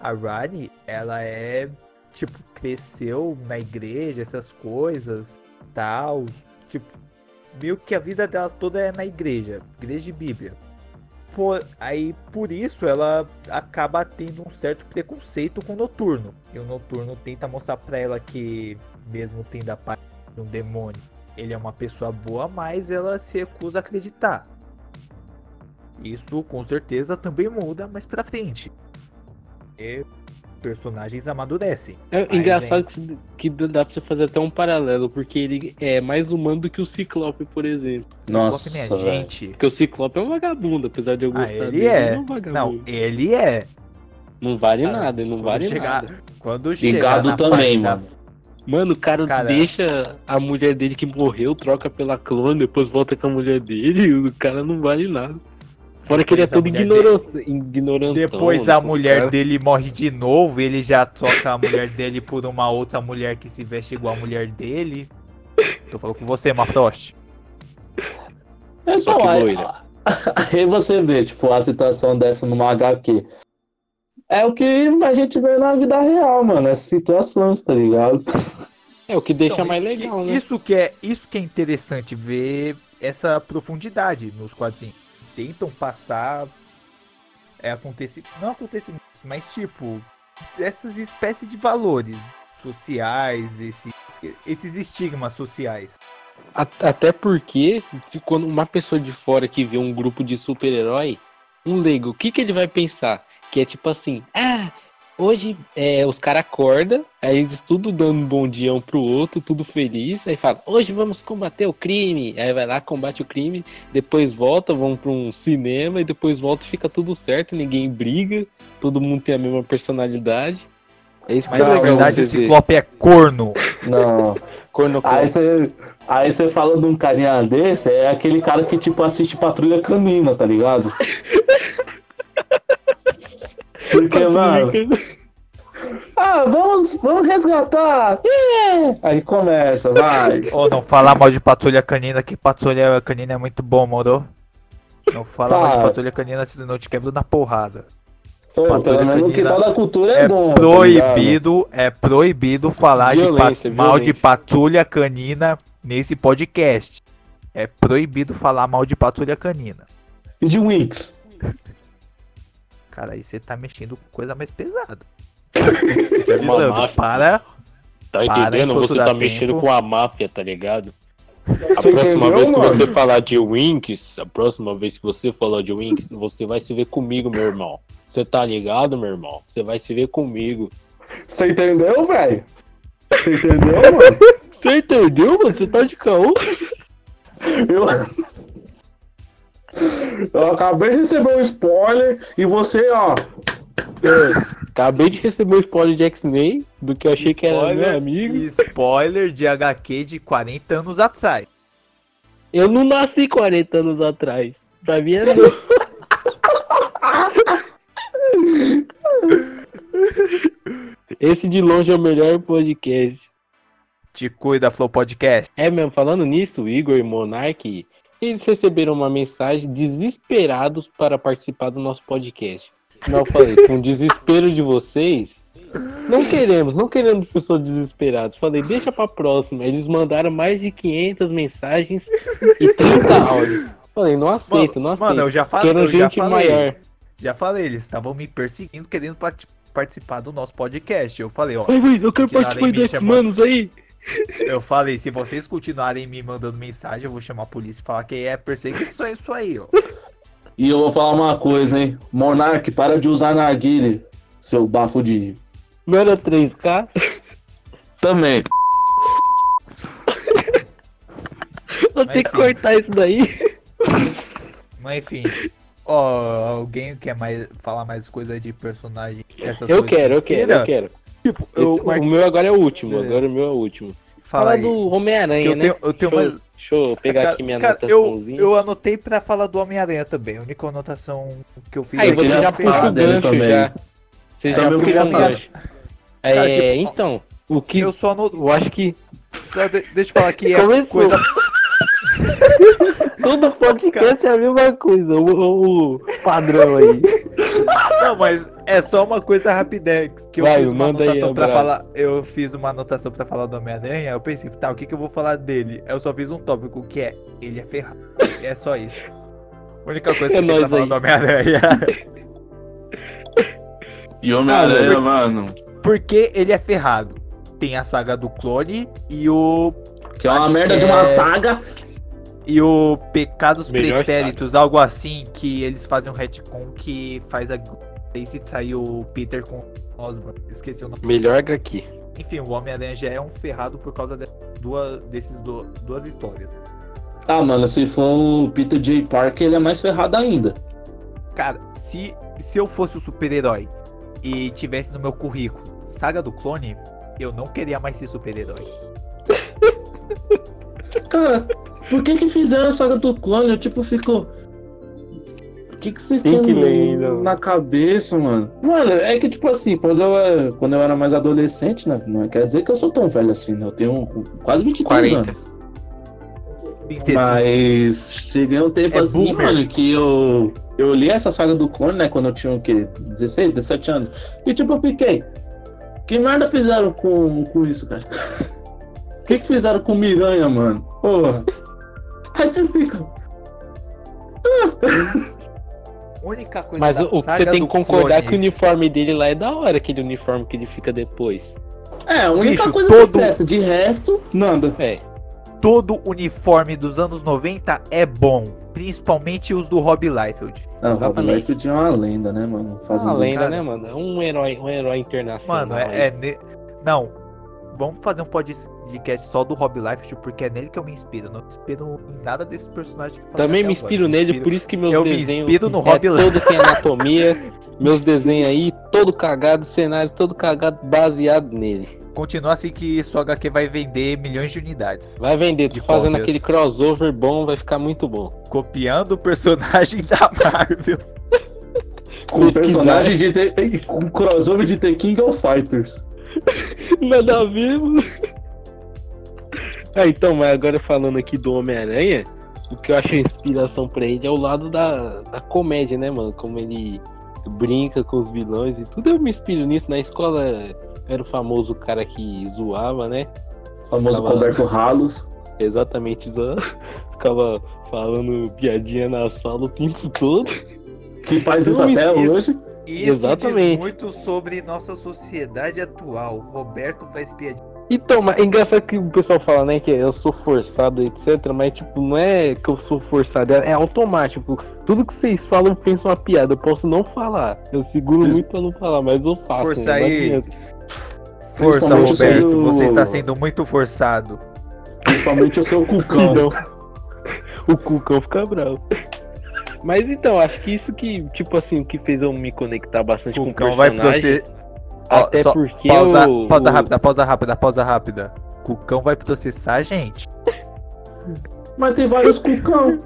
[SPEAKER 1] A Rani, ela é tipo, cresceu na igreja, essas coisas, tal. Tipo, meio que a vida dela toda é na igreja, igreja de Bíblia. Por, aí, por isso, ela acaba tendo um certo preconceito com o Noturno. E o Noturno tenta mostrar pra ela que, mesmo tendo a parte de um demônio, ele é uma pessoa boa, mas ela se recusa a acreditar. Isso, com certeza, também muda mais pra frente. Personagens amadurecem.
[SPEAKER 2] É
[SPEAKER 1] Mas,
[SPEAKER 2] engraçado que, que dá pra você fazer até um paralelo, porque ele é mais humano do que o Ciclope, por exemplo.
[SPEAKER 3] Nossa,
[SPEAKER 1] Ciclope, né, gente?
[SPEAKER 2] Porque o Ciclope é um vagabundo, apesar de eu
[SPEAKER 1] Ah,
[SPEAKER 2] gostar
[SPEAKER 1] ele
[SPEAKER 2] dele.
[SPEAKER 1] é.
[SPEAKER 2] Ele é um vagabundo.
[SPEAKER 1] Não, ele é.
[SPEAKER 2] Não vale
[SPEAKER 1] Cara,
[SPEAKER 2] nada, ele não vale
[SPEAKER 1] chegar-
[SPEAKER 2] nada.
[SPEAKER 1] Quando chega
[SPEAKER 3] Ligado também,
[SPEAKER 1] da-
[SPEAKER 3] mano.
[SPEAKER 2] Mano, o cara,
[SPEAKER 1] Cara-
[SPEAKER 2] deixa a mulher dele que morreu, troca pela clone, depois volta com a mulher dele, e o cara não vale nada. Fora que ele é
[SPEAKER 1] Depois a
[SPEAKER 2] todo
[SPEAKER 1] mulher
[SPEAKER 2] ignorante, ignorantão.
[SPEAKER 1] Depois
[SPEAKER 2] né,
[SPEAKER 1] a mulher
[SPEAKER 2] caras-
[SPEAKER 1] dele morre de novo, ele já troca a mulher dele por uma outra mulher que se veste igual a mulher dele. Tô falando com você, Mafrost.
[SPEAKER 2] Só
[SPEAKER 3] Então, aí, aí você vê, tipo, a situação dessa numa HQ. É o que a gente vê na vida real, mano. Essas situações, tá ligado?
[SPEAKER 2] É o que deixa
[SPEAKER 1] Então,
[SPEAKER 2] mais
[SPEAKER 1] isso
[SPEAKER 2] legal,
[SPEAKER 1] que,
[SPEAKER 2] né?
[SPEAKER 1] Isso que, é, isso que é interessante ver essa profundidade nos quadrinhos. Tentam passar é, aconteci... não acontecimentos, mas tipo, essas espécies de valores sociais, esses, esses estigmas sociais.
[SPEAKER 2] Até porque, quando uma pessoa de fora que vê um grupo de super-herói, um leigo, o que, que ele vai pensar? Que é tipo assim, ah, hoje é, os caras acordam, aí eles tudo dando um bom dia um pro outro, tudo feliz, aí fala, hoje vamos combater o crime. Aí vai lá, combate o crime, depois volta, vão pra um cinema, e depois volta e fica tudo certo, ninguém briga, todo mundo tem a mesma personalidade. É isso que
[SPEAKER 1] Mas
[SPEAKER 2] é
[SPEAKER 1] na
[SPEAKER 2] legal
[SPEAKER 1] verdade o
[SPEAKER 2] você ver.
[SPEAKER 1] Ciclope é corno.
[SPEAKER 3] Não.
[SPEAKER 2] Corno
[SPEAKER 3] Aí você, aí você fala de um carinha desse, é aquele cara que, tipo, assiste Patrulha Canina, tá ligado? Porque, mano, ah, vamos, vamos resgatar! Yeah! Aí começa, vai.
[SPEAKER 1] Ou não falar mal de patrulha canina, que patrulha canina é muito bom, moro? Não fala
[SPEAKER 3] Tá.
[SPEAKER 1] mal de patrulha canina, senão eu te quebro na porrada.
[SPEAKER 3] Pô,
[SPEAKER 1] Patrulha
[SPEAKER 3] o que
[SPEAKER 1] Canina
[SPEAKER 3] tá da cultura é,
[SPEAKER 1] É
[SPEAKER 3] bom. tá
[SPEAKER 1] proibido, é proibido falar de
[SPEAKER 2] Violência,
[SPEAKER 1] mal de patrulha canina nesse podcast. É proibido falar mal de patrulha canina.
[SPEAKER 3] E de Winx.
[SPEAKER 1] Cara, aí você tá mexendo com coisa mais pesada. Te
[SPEAKER 2] Uma
[SPEAKER 1] avisando,
[SPEAKER 2] máfia.
[SPEAKER 1] para.
[SPEAKER 2] Tá
[SPEAKER 1] Para
[SPEAKER 2] entendendo?
[SPEAKER 1] enquanto
[SPEAKER 2] Você tá mexendo
[SPEAKER 1] tempo.
[SPEAKER 2] com a máfia, tá ligado? A
[SPEAKER 3] Você
[SPEAKER 2] próxima
[SPEAKER 3] entendeu,
[SPEAKER 2] vez que
[SPEAKER 3] mano?
[SPEAKER 2] você falar de Winx, a próxima vez que você falar de Winx, você vai se ver comigo, meu irmão. Você tá ligado, meu irmão? Você vai se ver comigo.
[SPEAKER 3] Você entendeu, velho? Você entendeu, mano?
[SPEAKER 2] Você entendeu? Você tá de caô?
[SPEAKER 3] Eu... Eu acabei de receber um spoiler e você, ó.
[SPEAKER 2] Acabei de receber um spoiler de X-Men, do que eu achei que era meu amigo.
[SPEAKER 1] Spoiler de HQ de 40 anos atrás.
[SPEAKER 2] Eu não nasci 40 anos atrás. Pra mim é novo. Esse de longe é o melhor podcast.
[SPEAKER 1] Te cuida, Flow Podcast.
[SPEAKER 2] É mesmo, falando nisso, Igor e Monark, eles receberam uma mensagem desesperados para participar do nosso podcast. Não eu falei, com o desespero de vocês, não queremos, não queremos pessoas desesperadas. Falei, deixa pra próxima. Eles mandaram mais de 500 mensagens e 30 áudios. Falei, não aceito, não aceito.
[SPEAKER 1] Mano, eu já falei,
[SPEAKER 2] Quero
[SPEAKER 1] eu já
[SPEAKER 2] gente
[SPEAKER 1] falei.
[SPEAKER 2] maior.
[SPEAKER 1] Já falei, eles estavam me perseguindo, querendo part- participar do nosso podcast. Eu falei, ó,
[SPEAKER 2] Ai, Luiz, eu quero participar
[SPEAKER 1] chamando.
[SPEAKER 2] X-Manos aí.
[SPEAKER 1] Eu falei, se vocês continuarem me mandando mensagem, eu vou chamar a polícia e falar que é perseguição isso aí, ó.
[SPEAKER 3] E eu vou falar uma coisa, hein? Monark, para de usar narguile, seu bafo de.
[SPEAKER 2] Não era 3K?
[SPEAKER 3] Também.
[SPEAKER 2] Eu tenho que cortar isso daí.
[SPEAKER 1] Mas enfim. Ó, alguém quer mais falar mais coisa de personagem? Essas
[SPEAKER 2] Eu
[SPEAKER 1] coisas
[SPEAKER 2] quero, eu
[SPEAKER 1] que
[SPEAKER 2] quero, eu quero.
[SPEAKER 1] Tipo,
[SPEAKER 2] Esse-
[SPEAKER 1] eu,
[SPEAKER 2] o meu agora é o último,
[SPEAKER 1] Beleza.
[SPEAKER 2] agora o meu é o último.
[SPEAKER 1] fala
[SPEAKER 2] Fala do Homem-Aranha,
[SPEAKER 1] Eu
[SPEAKER 2] né?
[SPEAKER 1] tenho, eu tenho
[SPEAKER 2] deixa,
[SPEAKER 1] mais.
[SPEAKER 2] eu, deixa eu pegar
[SPEAKER 1] Cara,
[SPEAKER 2] aqui minha
[SPEAKER 1] cara, eu,
[SPEAKER 2] anotaçãozinha.
[SPEAKER 1] eu anotei pra falar do Homem-Aranha também. A única anotação que eu fiz
[SPEAKER 2] Aí
[SPEAKER 3] eu
[SPEAKER 2] você já puxa o
[SPEAKER 3] dele
[SPEAKER 2] gancho
[SPEAKER 3] também.
[SPEAKER 2] já. Você
[SPEAKER 3] É,
[SPEAKER 2] já
[SPEAKER 3] eu
[SPEAKER 2] puxa o gancho. É,
[SPEAKER 1] Cara, tipo,
[SPEAKER 2] então, o que
[SPEAKER 1] Eu só anotei.
[SPEAKER 2] eu acho que
[SPEAKER 1] Só de- deixa eu falar que é
[SPEAKER 2] Começou.
[SPEAKER 1] coisa.
[SPEAKER 2] Todo podcast é a mesma coisa, o, o padrão aí.
[SPEAKER 1] Não, mas é só uma coisa rapidinha que eu
[SPEAKER 2] Vai,
[SPEAKER 1] fiz uma
[SPEAKER 2] manda aí,
[SPEAKER 1] anotação pra falar. Eu fiz uma anotação pra falar do Homem-Aranha. Eu pensei, tá, o que, que eu vou falar dele? Eu só fiz um tópico que é ele é ferrado. É só isso. A única coisa
[SPEAKER 2] É
[SPEAKER 1] que eu falar
[SPEAKER 2] aí.
[SPEAKER 1] do Homem-Aranha.
[SPEAKER 3] E Homem-Aranha,
[SPEAKER 1] Ah,
[SPEAKER 3] mano.
[SPEAKER 1] Porque ele é ferrado. Tem a saga do clone e o.
[SPEAKER 3] Que é uma merda
[SPEAKER 1] que
[SPEAKER 3] de uma
[SPEAKER 1] é-
[SPEAKER 3] saga.
[SPEAKER 1] E o Pecados
[SPEAKER 2] Melhor
[SPEAKER 1] Pretéritos, algo assim, que eles fazem um retcon que faz a. Aí se saiu o Peter com Osborn. Esqueci o nome.
[SPEAKER 2] Melhor HQ.
[SPEAKER 1] Enfim, o Homem-Aranha já é um ferrado por causa de duas, desses do- duas histórias.
[SPEAKER 3] Ah, mano, se for o Peter J. Parker, ele é mais ferrado ainda.
[SPEAKER 1] Cara, se, se eu fosse o super-herói e tivesse no meu currículo Saga do Clone, eu não queria mais ser super-herói.
[SPEAKER 3] Cara, por que que fizeram a saga do clone? Eu tipo fico. O que que vocês
[SPEAKER 2] ainda.
[SPEAKER 3] na cabeça, mano? Mano, é que tipo assim, quando eu, era- quando eu era mais adolescente, né? Não quer dizer que eu sou tão velho assim, né? Eu tenho quase 23
[SPEAKER 2] 40.
[SPEAKER 3] anos. Mas cheguei um tempo
[SPEAKER 1] É
[SPEAKER 3] assim,
[SPEAKER 1] boomer.
[SPEAKER 3] mano, que eu, eu li essa saga do clone, né? Quando eu tinha o quê? 16, 17 anos. E tipo, eu fiquei. Que merda fizeram com, com isso, cara? O que, que fizeram com Miranha, mano? Porra. Aí você fica.
[SPEAKER 1] única coisa
[SPEAKER 2] Mas
[SPEAKER 1] da
[SPEAKER 2] o, o que você tem que concordar é
[SPEAKER 1] clone-
[SPEAKER 2] que o uniforme dele lá é da hora, aquele uniforme que ele fica depois.
[SPEAKER 3] É, a única
[SPEAKER 1] Bicho,
[SPEAKER 3] coisa
[SPEAKER 1] todo-
[SPEAKER 3] que presta. De resto, nada.
[SPEAKER 2] É.
[SPEAKER 1] todo uniforme dos anos 90 é bom. Principalmente os do Rob Liefeld.
[SPEAKER 3] Ah, o Rob. Liefeld é uma lenda, né, mano?
[SPEAKER 2] É
[SPEAKER 3] Fazendo
[SPEAKER 2] uma lenda,
[SPEAKER 3] isso.
[SPEAKER 2] né, mano? É um herói, um herói internacional.
[SPEAKER 1] Mano, é, é ne- Não. Vamos fazer um podcast só do Rob Liefeld, porque é nele que eu me inspiro. Eu não me inspiro em nada desses personagens que eu
[SPEAKER 2] Também me
[SPEAKER 1] agora.
[SPEAKER 2] inspiro
[SPEAKER 1] Eu me
[SPEAKER 2] nele,
[SPEAKER 1] inspiro-
[SPEAKER 2] por isso que meus
[SPEAKER 1] eu me
[SPEAKER 2] desenhos
[SPEAKER 1] inspiro no
[SPEAKER 2] é
[SPEAKER 1] Rob
[SPEAKER 2] todo tem anatomia, meus desenhos aí, todo cagado, cenário todo cagado, baseado nele.
[SPEAKER 1] Continua assim que sua HQ vai vender milhões de unidades.
[SPEAKER 2] Vai vender,
[SPEAKER 1] De
[SPEAKER 2] fazendo
[SPEAKER 1] cópias.
[SPEAKER 2] aquele crossover bom, vai ficar muito bom.
[SPEAKER 1] Copiando o personagem da Marvel.
[SPEAKER 3] Com personagem de com crossover de The King of Fighters.
[SPEAKER 2] Nada a ver, mano. Ah, então, mas agora falando aqui do Homem-Aranha, o que eu acho inspiração pra ele é o lado da, da comédia, né, mano? Como ele brinca com os vilões e tudo. Eu me inspiro nisso. Na escola era o famoso cara que zoava, né?
[SPEAKER 3] Famoso
[SPEAKER 2] Tava-
[SPEAKER 3] Roberto Ralos.
[SPEAKER 2] Exatamente, zoava. Ficava falando piadinha na sala o tempo todo.
[SPEAKER 3] Que faz isso
[SPEAKER 2] Isso-
[SPEAKER 3] até
[SPEAKER 1] isso-
[SPEAKER 3] hoje.
[SPEAKER 1] Isso
[SPEAKER 2] Exatamente.
[SPEAKER 1] diz muito sobre nossa sociedade atual. Roberto faz piadinha.
[SPEAKER 2] Então, mas é engraçado que o pessoal fala, né, que eu sou forçado, etc. Mas, tipo, não é que eu sou forçado, é é automático. Tudo que vocês falam, eu penso uma piada. Eu posso não falar. Eu seguro
[SPEAKER 3] Isso.
[SPEAKER 2] muito pra não falar, mas eu faço.
[SPEAKER 1] Força
[SPEAKER 2] não
[SPEAKER 1] aí. Força, Roberto.
[SPEAKER 3] o-
[SPEAKER 1] Você está sendo muito forçado.
[SPEAKER 3] Principalmente o seu cucão.
[SPEAKER 2] Então, o Cucão fica bravo. Mas então, acho que isso que, tipo assim, o que fez eu me conectar bastante com o
[SPEAKER 1] Cucão vai
[SPEAKER 2] personagem. Até
[SPEAKER 1] só
[SPEAKER 2] porque
[SPEAKER 1] pausa,
[SPEAKER 2] o,
[SPEAKER 1] pausa rápida, pausa rápida, pausa rápida. Cucão vai processar a gente.
[SPEAKER 3] Mas tem vários cucão.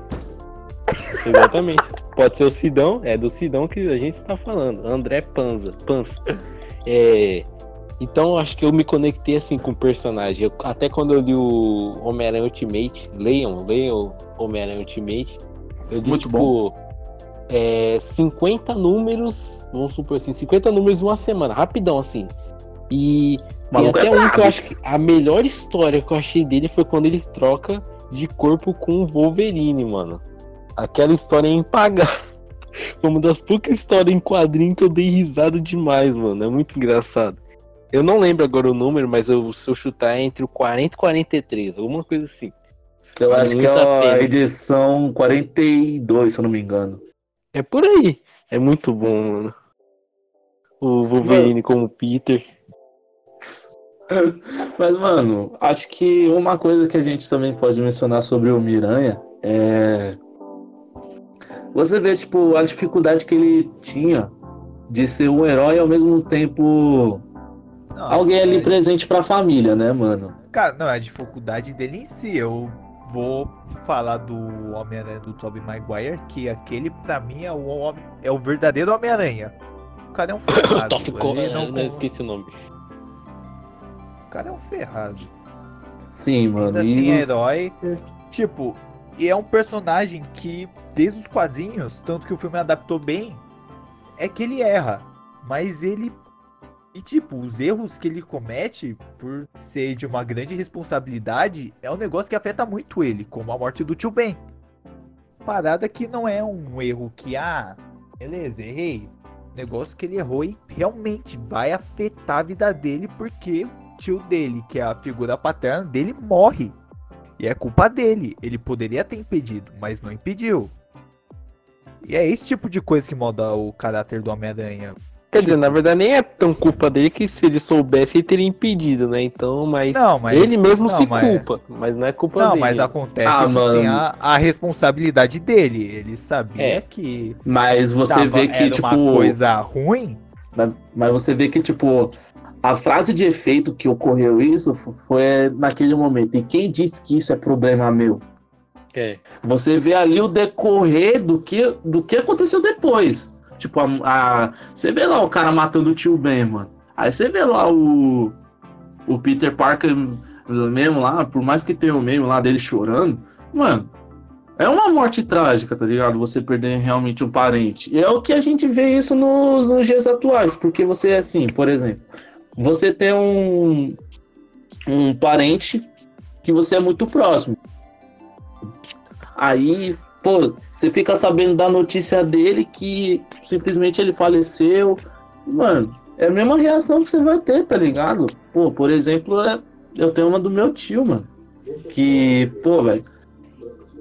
[SPEAKER 2] Exatamente. Pode ser o Sidão, é do Sidão que a gente está falando. André Panza. Panza. É, então acho que eu me conectei assim com o personagem. Eu- até quando eu li o Homem-Aranha Ultimate, leiam, leiam o Homem-Aranha Ultimate. Eu li
[SPEAKER 3] Muito
[SPEAKER 2] tipo é, 50 números, vamos supor assim, 50 números em uma semana, rapidão assim. E tem
[SPEAKER 3] maluco
[SPEAKER 2] até
[SPEAKER 3] é
[SPEAKER 2] um que eu acho que a melhor história que eu achei dele foi quando ele troca de corpo com o Wolverine, mano. Aquela história é impagável. Foi uma das poucas histórias em quadrinho que eu dei risada demais, mano. É muito engraçado. Eu não lembro agora o número, mas eu, se eu chutar é entre o 40 e 43, alguma coisa assim.
[SPEAKER 3] Eu acho que é a edição 42, se eu não me engano.
[SPEAKER 2] É por aí. É muito bom, mano. O Wolverine como Peter.
[SPEAKER 3] Mas, mano, acho que uma coisa que a gente também pode mencionar sobre o Miranha é. Você vê, tipo, a dificuldade que ele tinha de ser um herói e ao mesmo tempo
[SPEAKER 1] Não,
[SPEAKER 3] alguém ali
[SPEAKER 1] é-
[SPEAKER 3] presente pra família, né, mano?
[SPEAKER 1] Cara, não, é a dificuldade dele em si. Eu vou falar do Homem-Aranha do Tobey Maguire, que aquele pra mim é o, homem, é o verdadeiro Homem-Aranha. O cara é um ferrado.
[SPEAKER 2] Toff Co-
[SPEAKER 1] ele
[SPEAKER 2] eu
[SPEAKER 1] não,
[SPEAKER 2] não esqueci o nome.
[SPEAKER 1] O cara é um ferrado.
[SPEAKER 3] Sim, mano.
[SPEAKER 1] Ainda assim é herói. Tipo, e é um personagem que, desde os quadrinhos, tanto que o filme adaptou bem, é que ele erra. Mas ele. E tipo, os erros que ele comete, por ser de uma grande responsabilidade, é um negócio que afeta muito ele, como a morte do tio Ben. Parada que não é um erro que, ah, beleza, errei. Negócio que ele errou e realmente vai afetar a vida dele, porque o tio dele, que é a figura paterna dele, morre. E é culpa dele. Ele poderia ter impedido, mas não impediu. E é esse tipo de coisa que molda o caráter do Homem-Aranha.
[SPEAKER 2] Quer dizer, na verdade nem é tão culpa dele que se ele soubesse ele teria impedido, né? Então, mas,
[SPEAKER 1] Não, mas.
[SPEAKER 2] ele mesmo
[SPEAKER 1] não,
[SPEAKER 2] se
[SPEAKER 1] mas-
[SPEAKER 2] culpa, mas não é culpa
[SPEAKER 1] Não,
[SPEAKER 2] dele.
[SPEAKER 1] mas acontece
[SPEAKER 3] Ah,
[SPEAKER 1] que
[SPEAKER 3] mano.
[SPEAKER 1] tem a, a responsabilidade dele. Ele sabia
[SPEAKER 2] É.
[SPEAKER 1] que
[SPEAKER 3] Mas você
[SPEAKER 1] tava-
[SPEAKER 3] vê que,
[SPEAKER 1] era
[SPEAKER 3] tipo.
[SPEAKER 1] uma coisa ruim.
[SPEAKER 3] Mas, mas você vê que, tipo, a frase de efeito que ocorreu isso fo- foi naquele momento. E quem disse que isso é problema meu?
[SPEAKER 2] É.
[SPEAKER 3] Você vê ali o decorrer do que, do que aconteceu depois. Tipo, a, você vê lá o cara matando o tio Ben, mano. Aí você vê lá o, o Peter Parker mesmo lá, por mais que tenha o meme lá dele chorando, mano, é uma morte trágica, tá ligado? Você perder realmente um parente. E é o que a gente vê isso nos, nos dias atuais, porque você, assim, por exemplo, você tem um, um parente que você é muito próximo. Aí pô, você fica sabendo da notícia dele que simplesmente ele faleceu. Mano, é a mesma reação que você vai ter, tá ligado? Pô, por exemplo, é, eu tenho uma do meu tio, mano. Que, pô, velho.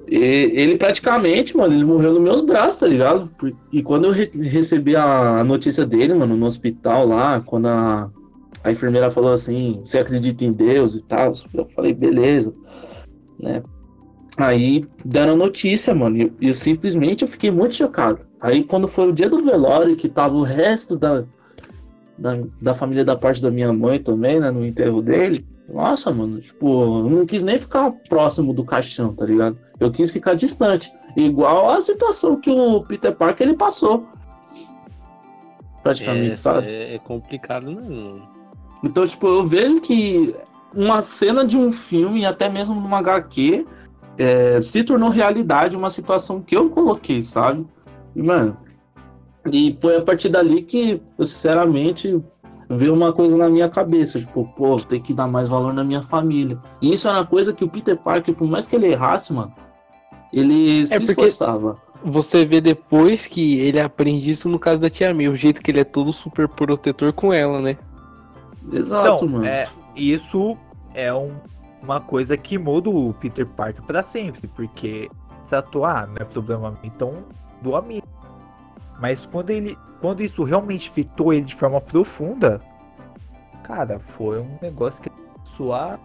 [SPEAKER 3] Ele praticamente, mano, ele morreu nos meus braços, tá ligado? E quando eu re recebi a notícia dele, mano, no hospital lá, quando a, a enfermeira falou assim: Você acredita em Deus e tal? Eu falei: Beleza, né? Aí deram notícia, mano, e eu, eu simplesmente eu fiquei muito chocado. Aí quando foi o dia do velório, que tava o resto da, da, da família da parte da minha mãe também, né, no enterro dele, nossa, mano, tipo, eu não quis nem ficar próximo do caixão, tá ligado? Eu quis ficar distante. Igual a situação que o Peter Parker ele passou. Praticamente,
[SPEAKER 2] é,
[SPEAKER 3] sabe?
[SPEAKER 2] É, é complicado, não.
[SPEAKER 3] Então, tipo, eu vejo que uma cena de um filme, até mesmo numa HQ, é, se tornou realidade uma situação que eu coloquei, sabe? E, mano, e foi a partir dali que eu, sinceramente, veio uma coisa na minha cabeça, tipo, pô, tem que dar mais valor na minha família. E isso era uma coisa que o Peter Parker, por mais que ele errasse, mano, ele é se esforçava.
[SPEAKER 2] Você vê depois que ele aprende isso no caso da Tia May, o jeito que ele é todo super protetor com ela, né?
[SPEAKER 1] Exato, então, mano. É, isso é um, uma coisa que muda o Peter Parker para sempre, porque se atuar não é problema então do amigo. Mas quando ele, quando isso realmente fitou ele de forma profunda, cara, foi um negócio que suar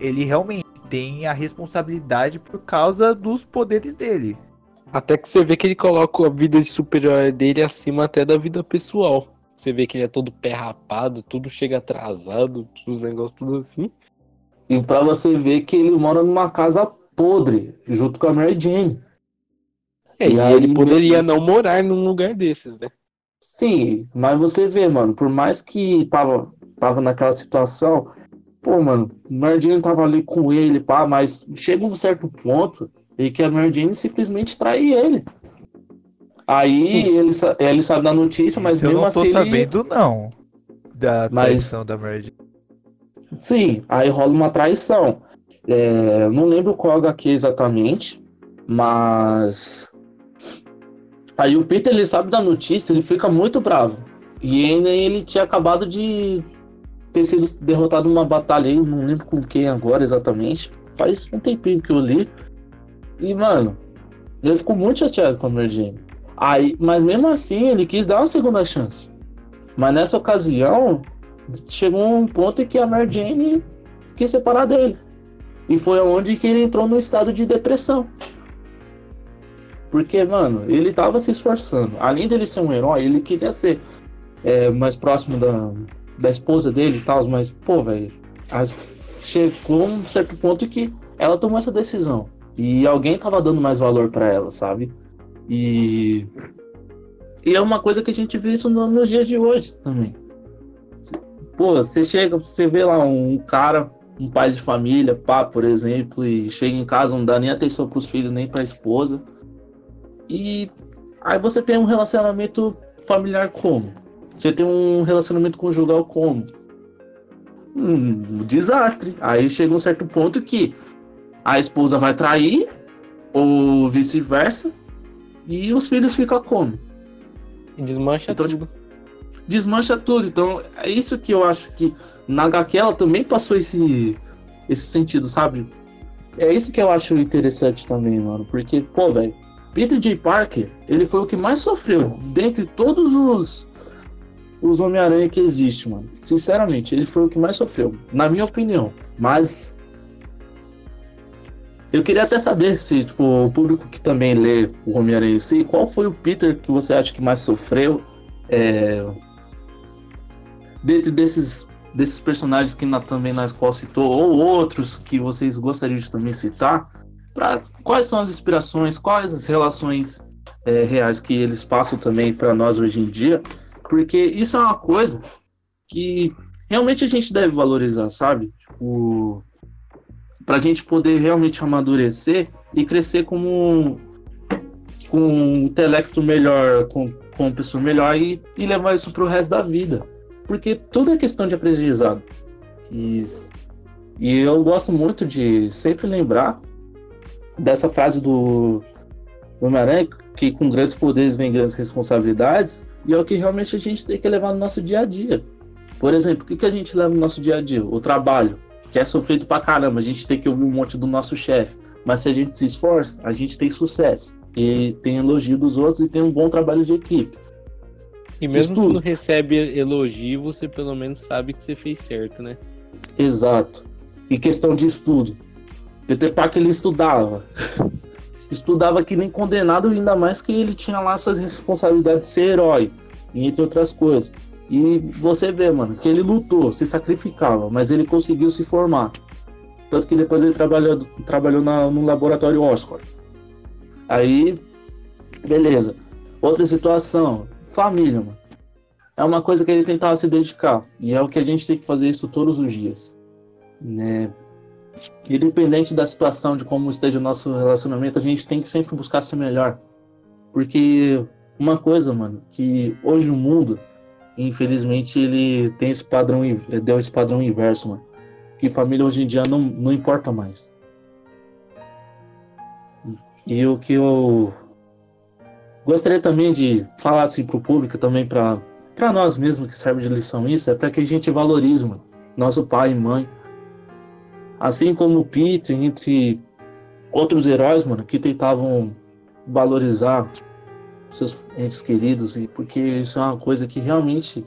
[SPEAKER 1] ele realmente tem a responsabilidade por causa dos poderes dele.
[SPEAKER 2] Até que você vê que ele coloca a vida de super-herói dele acima até da vida pessoal. Você vê que ele é todo pé rapado, tudo chega atrasado, os negócios tudo assim.
[SPEAKER 3] E pra você ver que ele mora numa casa podre, junto com a Mary Jane.
[SPEAKER 2] É, e, e aí, ele poderia não morar num lugar desses, né?
[SPEAKER 3] Sim, mas você vê, mano, por mais que tava, tava naquela situação, pô, mano, Mary Jane tava ali com ele, pá, mas chega um certo ponto e que a Mary Jane simplesmente trai ele. Aí ele, ele sabe da notícia, mas
[SPEAKER 1] Isso
[SPEAKER 3] mesmo
[SPEAKER 1] eu não
[SPEAKER 3] assim.
[SPEAKER 1] tô sabendo, ele... não. Da traição
[SPEAKER 3] mas...
[SPEAKER 1] da Mary.
[SPEAKER 3] Sim, aí rola uma traição. É, não lembro qual HQ exatamente, mas Aí o Peter ele sabe da notícia, ele fica muito bravo. E ainda ele tinha acabado de ter sido derrotado numa batalha aí, não lembro com quem agora exatamente. Faz um tempinho que eu li. E, mano, ele ficou muito chateado com a Mary. Aí, mas mesmo assim, ele quis dar uma segunda chance. Mas nessa ocasião, chegou um ponto em que a Mary Jane quis separar dele. E foi onde que ele entrou no estado de depressão. Porque, mano, ele tava se esforçando. Além dele ser um herói, ele queria ser é, mais próximo da, da esposa dele e tal, mas, pô, velho, chegou um certo ponto que ela tomou essa decisão. E alguém tava dando mais valor para ela, sabe? E. E é uma coisa que a gente vê isso no, nos dias de hoje também. Pô, você chega, você vê lá um cara, um pai de família, pá, por exemplo, e chega em casa, não dá nem atenção pros filhos, nem pra esposa e aí você tem um relacionamento familiar como? Você tem um relacionamento conjugal como? Um desastre. Aí chega um certo ponto que a esposa vai trair, ou vice-versa, e os filhos ficam como?
[SPEAKER 2] Desmancha então, tudo. Tipo,
[SPEAKER 3] desmancha tudo. Então, é isso que eu acho que na HQ ela também passou esse, esse sentido, sabe? É isso que eu acho interessante também, mano. Porque, pô, velho, Peter J. Parker, ele foi o que mais sofreu dentre todos os os Homem-Aranha que existe, mano. Sinceramente, ele foi o que mais sofreu, na minha opinião. Mas eu queria até saber se, tipo, o público que também lê o Homem-Aranha em si, qual foi o Peter que você acha que mais sofreu é... dentro desses desses personagens que na, também escola citou, ou outros que vocês gostariam de também citar, pra, quais são as inspirações, quais as relações é, reais que eles passam também para nós hoje em dia, porque isso é uma coisa que realmente a gente deve valorizar, sabe? Tipo, para a gente poder realmente amadurecer e crescer como com um intelecto melhor, com, com uma pessoa melhor e, e levar isso para o resto da vida. Porque tudo é questão de aprendizado. E, e eu gosto muito de sempre lembrar dessa frase do, do Homem-Aranha, que com grandes poderes vem grandes responsabilidades, e é o que realmente a gente tem que levar no nosso dia a dia. Por exemplo, o que, que a gente leva no nosso dia a dia? O trabalho, que é sofrido pra caramba, a gente tem que ouvir um monte do nosso chefe. Mas se a gente se esforça, a gente tem sucesso. E tem elogio dos outros e tem um bom trabalho de equipe.
[SPEAKER 2] E mesmo
[SPEAKER 3] Estudo.
[SPEAKER 2] quando recebe elogio, você pelo menos sabe que você fez certo, né?
[SPEAKER 3] Exato. E questão de estudo. Peter Parker ele estudava. estudava que nem condenado, ainda mais que ele tinha lá suas responsabilidades de ser herói, entre outras coisas. E você vê, mano, que ele lutou, se sacrificava, mas ele conseguiu se formar. Tanto que depois ele trabalhou, trabalhou na, no laboratório Oscar. Aí, beleza. Outra situação, família, mano. É uma coisa que ele tentava se dedicar. E é o que a gente tem que fazer isso todos os dias. Né? Independente da situação, de como esteja o nosso relacionamento, a gente tem que sempre buscar ser melhor. Porque uma coisa, mano, que hoje o mundo, infelizmente, ele tem esse padrão, deu esse padrão inverso, mano. Que família hoje em dia não, não importa mais. E o que eu gostaria também de falar assim pro público, também para para nós mesmos que serve de lição isso, é para que a gente valorize, mano, nosso pai e mãe. Assim como o Peter, entre outros heróis, mano, que tentavam valorizar seus entes queridos, e porque isso é uma coisa que realmente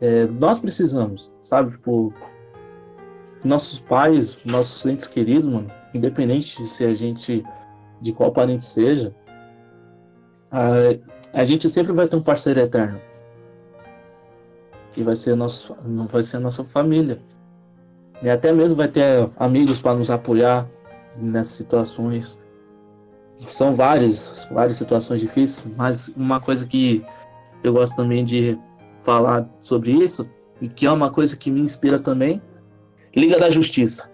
[SPEAKER 3] é, nós precisamos, sabe? Tipo, nossos pais, nossos entes queridos, mano, independente de se a gente, de qual parente seja, a, a gente sempre vai ter um parceiro eterno. Que vai ser, nosso, vai ser a nossa família. E até mesmo vai ter amigos para nos apoiar nessas situações. São várias, várias situações difíceis, mas uma coisa que eu gosto também de falar sobre isso, e que é uma coisa que me inspira também, Liga da Justiça.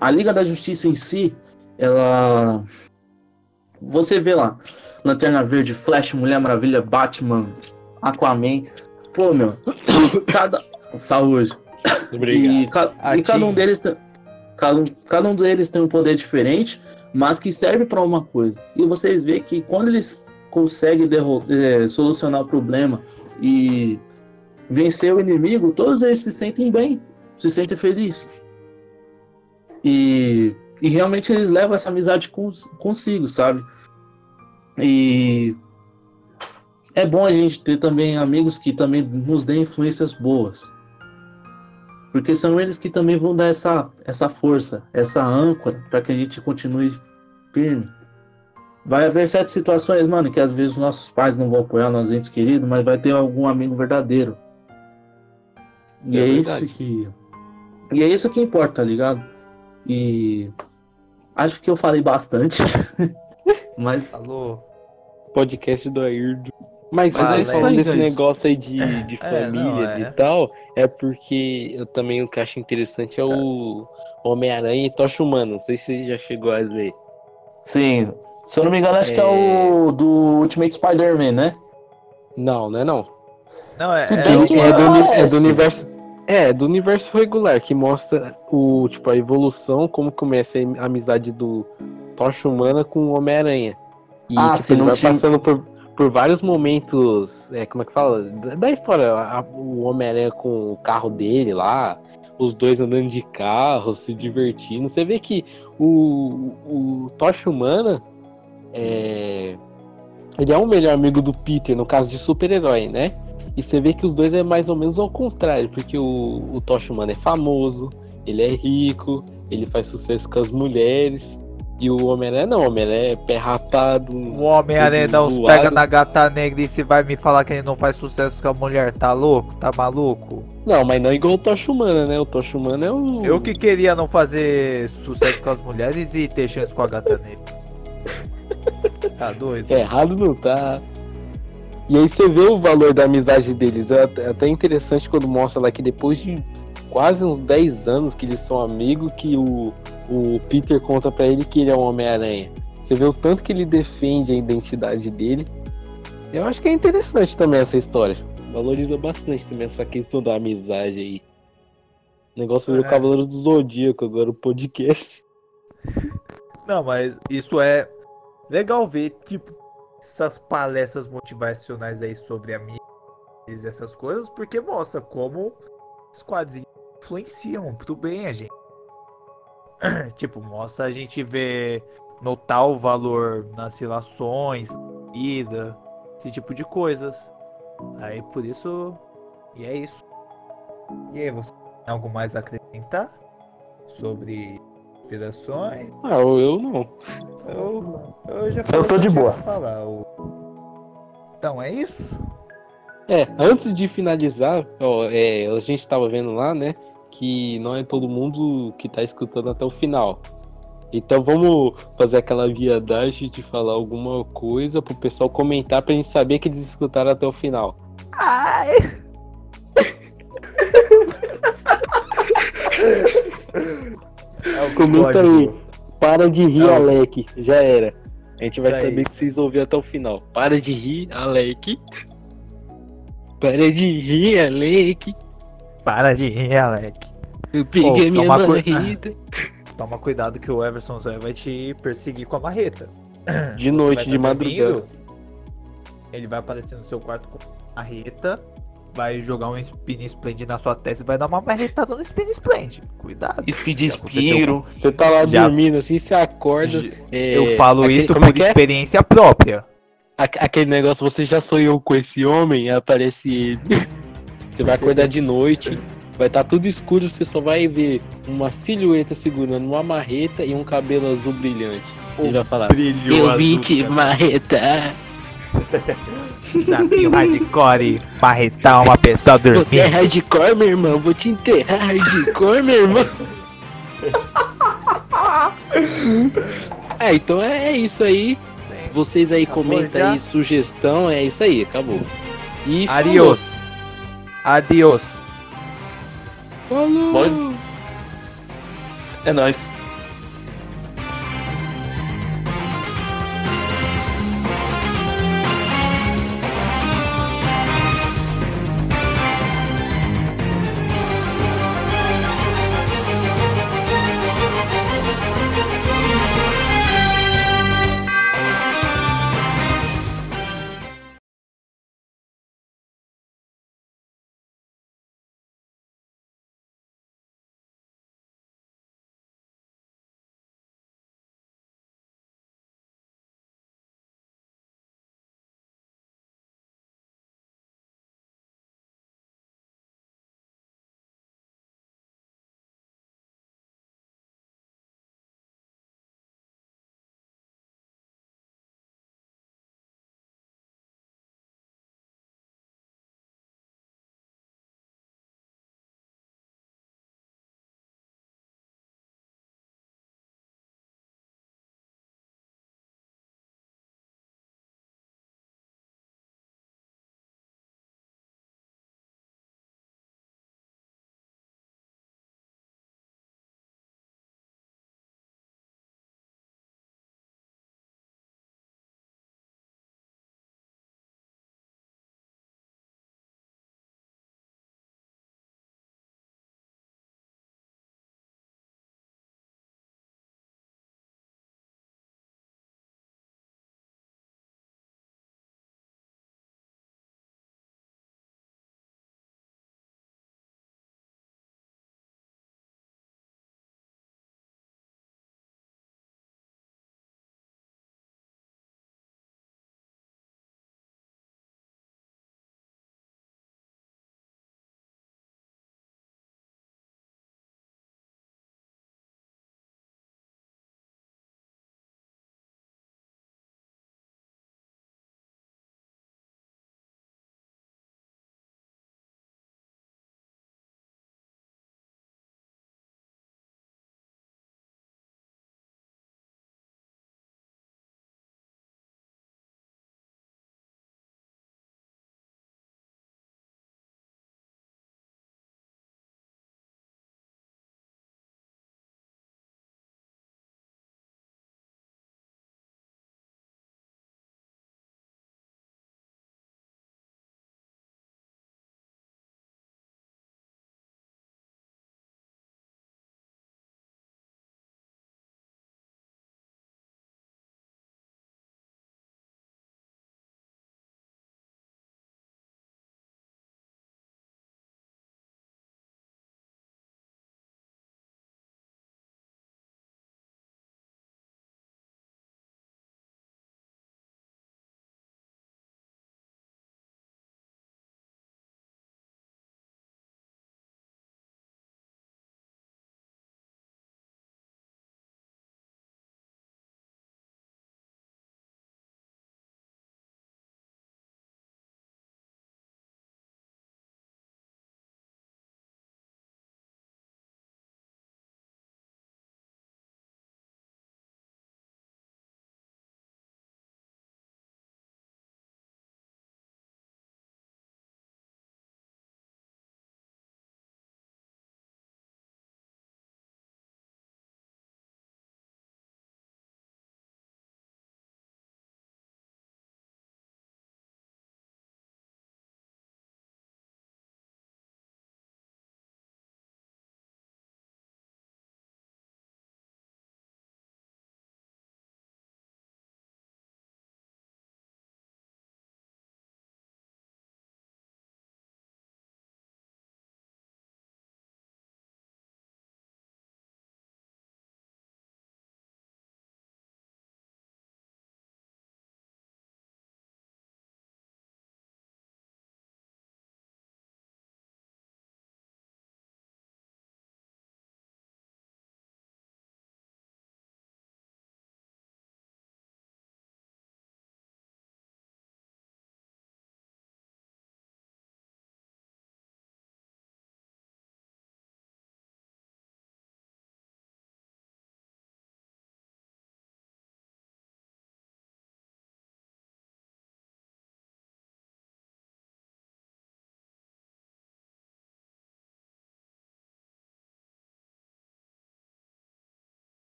[SPEAKER 3] A Liga da Justiça em si, ela. Você vê lá, Lanterna Verde, Flash, Mulher Maravilha, Batman, Aquaman. Pô, meu, cada. Saúde.
[SPEAKER 2] Obrigado.
[SPEAKER 3] E, ca- e cada um deles tem, cada, um- cada um deles tem um poder diferente, mas que serve para uma coisa. E vocês veem que quando eles conseguem eh, solucionar o problema e vencer o inimigo, todos eles se sentem bem, se sentem felizes. E, e realmente eles levam essa amizade cons- consigo, sabe? E é bom a gente ter também amigos que também nos dêem influências boas. Porque são eles que também vão dar essa, essa força, essa âncora, para que a gente continue firme. Vai haver certas situações, mano, que às vezes os nossos pais não vão apoiar nossos entes queridos, mas vai ter algum amigo verdadeiro. E
[SPEAKER 2] É
[SPEAKER 3] é, isso que. E é isso que importa, tá ligado? E acho que eu falei bastante. mas
[SPEAKER 1] Alô?
[SPEAKER 2] podcast do Ayrdo. Mas,
[SPEAKER 1] Mas
[SPEAKER 2] mas
[SPEAKER 1] é isso
[SPEAKER 3] aí,
[SPEAKER 2] desse negócio aí de, de
[SPEAKER 1] É, não,
[SPEAKER 2] famílias
[SPEAKER 1] é.
[SPEAKER 2] e tal, é porque eu também o que acho interessante é o Homem-Aranha e Tocha Humana. Não sei se você já chegou a ver.
[SPEAKER 3] sim, se eu não me engano, acho que é
[SPEAKER 2] É.
[SPEAKER 3] o do Ultimate Spider-Man, né?
[SPEAKER 2] Não, não é não.
[SPEAKER 1] Não, é.
[SPEAKER 3] Se
[SPEAKER 1] é
[SPEAKER 3] bem
[SPEAKER 1] o-
[SPEAKER 3] que
[SPEAKER 2] é, do, é do universo. É, do universo regular, que mostra o, tipo, a evolução, como começa a amizade do Tocha Humana com o Homem-Aranha. E
[SPEAKER 3] Ah,
[SPEAKER 2] tipo,
[SPEAKER 3] sim,
[SPEAKER 2] ele
[SPEAKER 3] não
[SPEAKER 2] vai
[SPEAKER 3] tinha-
[SPEAKER 2] passando por, por vários momentos, é, como é que fala? Da, história. a- o Homem-Aranha com o carro dele lá, os dois andando de carro, se divertindo. Você vê que o, o Tocha Humana é. Ele é o melhor amigo do Peter, no caso de super-herói, né? E você vê que os dois é mais ou menos ao contrário, porque o, o Tocha Humana é famoso, ele é rico, ele faz sucesso com as mulheres. E o Homem-Aranha não, o Homem-Aranha é pé rapado.
[SPEAKER 1] O Homem-Aranha
[SPEAKER 2] Tudo
[SPEAKER 1] dá uns
[SPEAKER 2] zoado.
[SPEAKER 1] pega na gata negra e você vai me falar que ele não faz sucesso com a mulher. Tá louco? Tá maluco?
[SPEAKER 2] Não, mas não igual o Tocha Humana, né? O Tocha Humana é o.
[SPEAKER 1] Eu que queria não fazer sucesso com as mulheres e ter chance com a gata negra. Tá doido?
[SPEAKER 2] É, errado não tá. E aí você vê o valor da amizade deles. É até interessante quando mostra lá que depois de quase uns 10 anos que eles são amigos, que o, o Peter conta pra ele que ele é um Homem-Aranha. Você vê o tanto que ele defende a identidade dele. Eu acho que é interessante também essa história. Valoriza bastante também essa questão da amizade aí. O negócio virou
[SPEAKER 1] É.
[SPEAKER 2] Cavaleiro do Zodíaco agora, o podcast.
[SPEAKER 1] Não, mas isso é legal ver, tipo, essas palestras motivacionais aí sobre amigos e essas coisas, porque mostra como os quadrinhos influenciam pro bem a gente. tipo, mostra a gente ver notar o valor nas relações, ida, esse tipo de coisas. Aí por isso. E é isso. E aí, você tem algo mais a acrescentar? Sobre inspirações?
[SPEAKER 2] Ah, eu não.
[SPEAKER 1] Eu, eu já
[SPEAKER 3] Eu tô de boa.
[SPEAKER 1] Falar. o- Então é isso?
[SPEAKER 2] É, antes de finalizar, ó, é, a gente tava vendo lá, né? Que não é todo mundo que tá escutando até o final. Então vamos fazer aquela viadagem de falar alguma coisa pro pessoal comentar pra gente saber que eles escutaram até o final.
[SPEAKER 1] Ai! É
[SPEAKER 2] Comenta aí. Para de rir,
[SPEAKER 1] Não.
[SPEAKER 2] Alec. Já era. A gente vai saber que vocês ouviram até o final. Para de rir, Alec. Para de rir, Alec.
[SPEAKER 1] Para de rir, Alec.
[SPEAKER 2] Eu peguei minha
[SPEAKER 1] toma cu-
[SPEAKER 2] marrita.
[SPEAKER 1] Toma cuidado que o Everson Zé vai te perseguir com a marreta.
[SPEAKER 2] De
[SPEAKER 1] Você
[SPEAKER 2] noite,
[SPEAKER 1] vai
[SPEAKER 2] de
[SPEAKER 1] tá
[SPEAKER 2] madrugada.
[SPEAKER 1] Ele vai aparecer no seu quarto com a marreta, vai jogar um Spin Splend na sua testa e vai dar uma marretada no Spin Splend. Cuidado.
[SPEAKER 3] Speed
[SPEAKER 1] aconteceu
[SPEAKER 3] Spiro.
[SPEAKER 2] Você tá lá
[SPEAKER 1] Já-
[SPEAKER 2] dormindo assim, você acorda. é,
[SPEAKER 1] Eu falo
[SPEAKER 2] aquele-
[SPEAKER 1] isso
[SPEAKER 2] como
[SPEAKER 1] por
[SPEAKER 2] é que é?
[SPEAKER 1] experiência própria.
[SPEAKER 2] Aque- Aquele negócio, você já sonhou com esse homem? Aparece ele. Você vai acordar de noite, vai estar tudo escuro, você só vai ver uma silhueta segurando uma marreta e um cabelo azul brilhante. Ele vai falar,
[SPEAKER 1] Brilho
[SPEAKER 2] eu vim te marretar.
[SPEAKER 1] Desafio hardcore, marretar uma pessoa
[SPEAKER 2] Você é
[SPEAKER 1] dormindo.
[SPEAKER 2] hardcore, meu irmão? Vou te enterrar hardcore, meu irmão. é, então é isso aí. Vocês aí
[SPEAKER 1] Acabou
[SPEAKER 2] comentam
[SPEAKER 1] já?
[SPEAKER 2] aí sugestão, é isso aí, acabou. E
[SPEAKER 1] Adiós. Adiós.
[SPEAKER 2] Falou.
[SPEAKER 3] É nóis.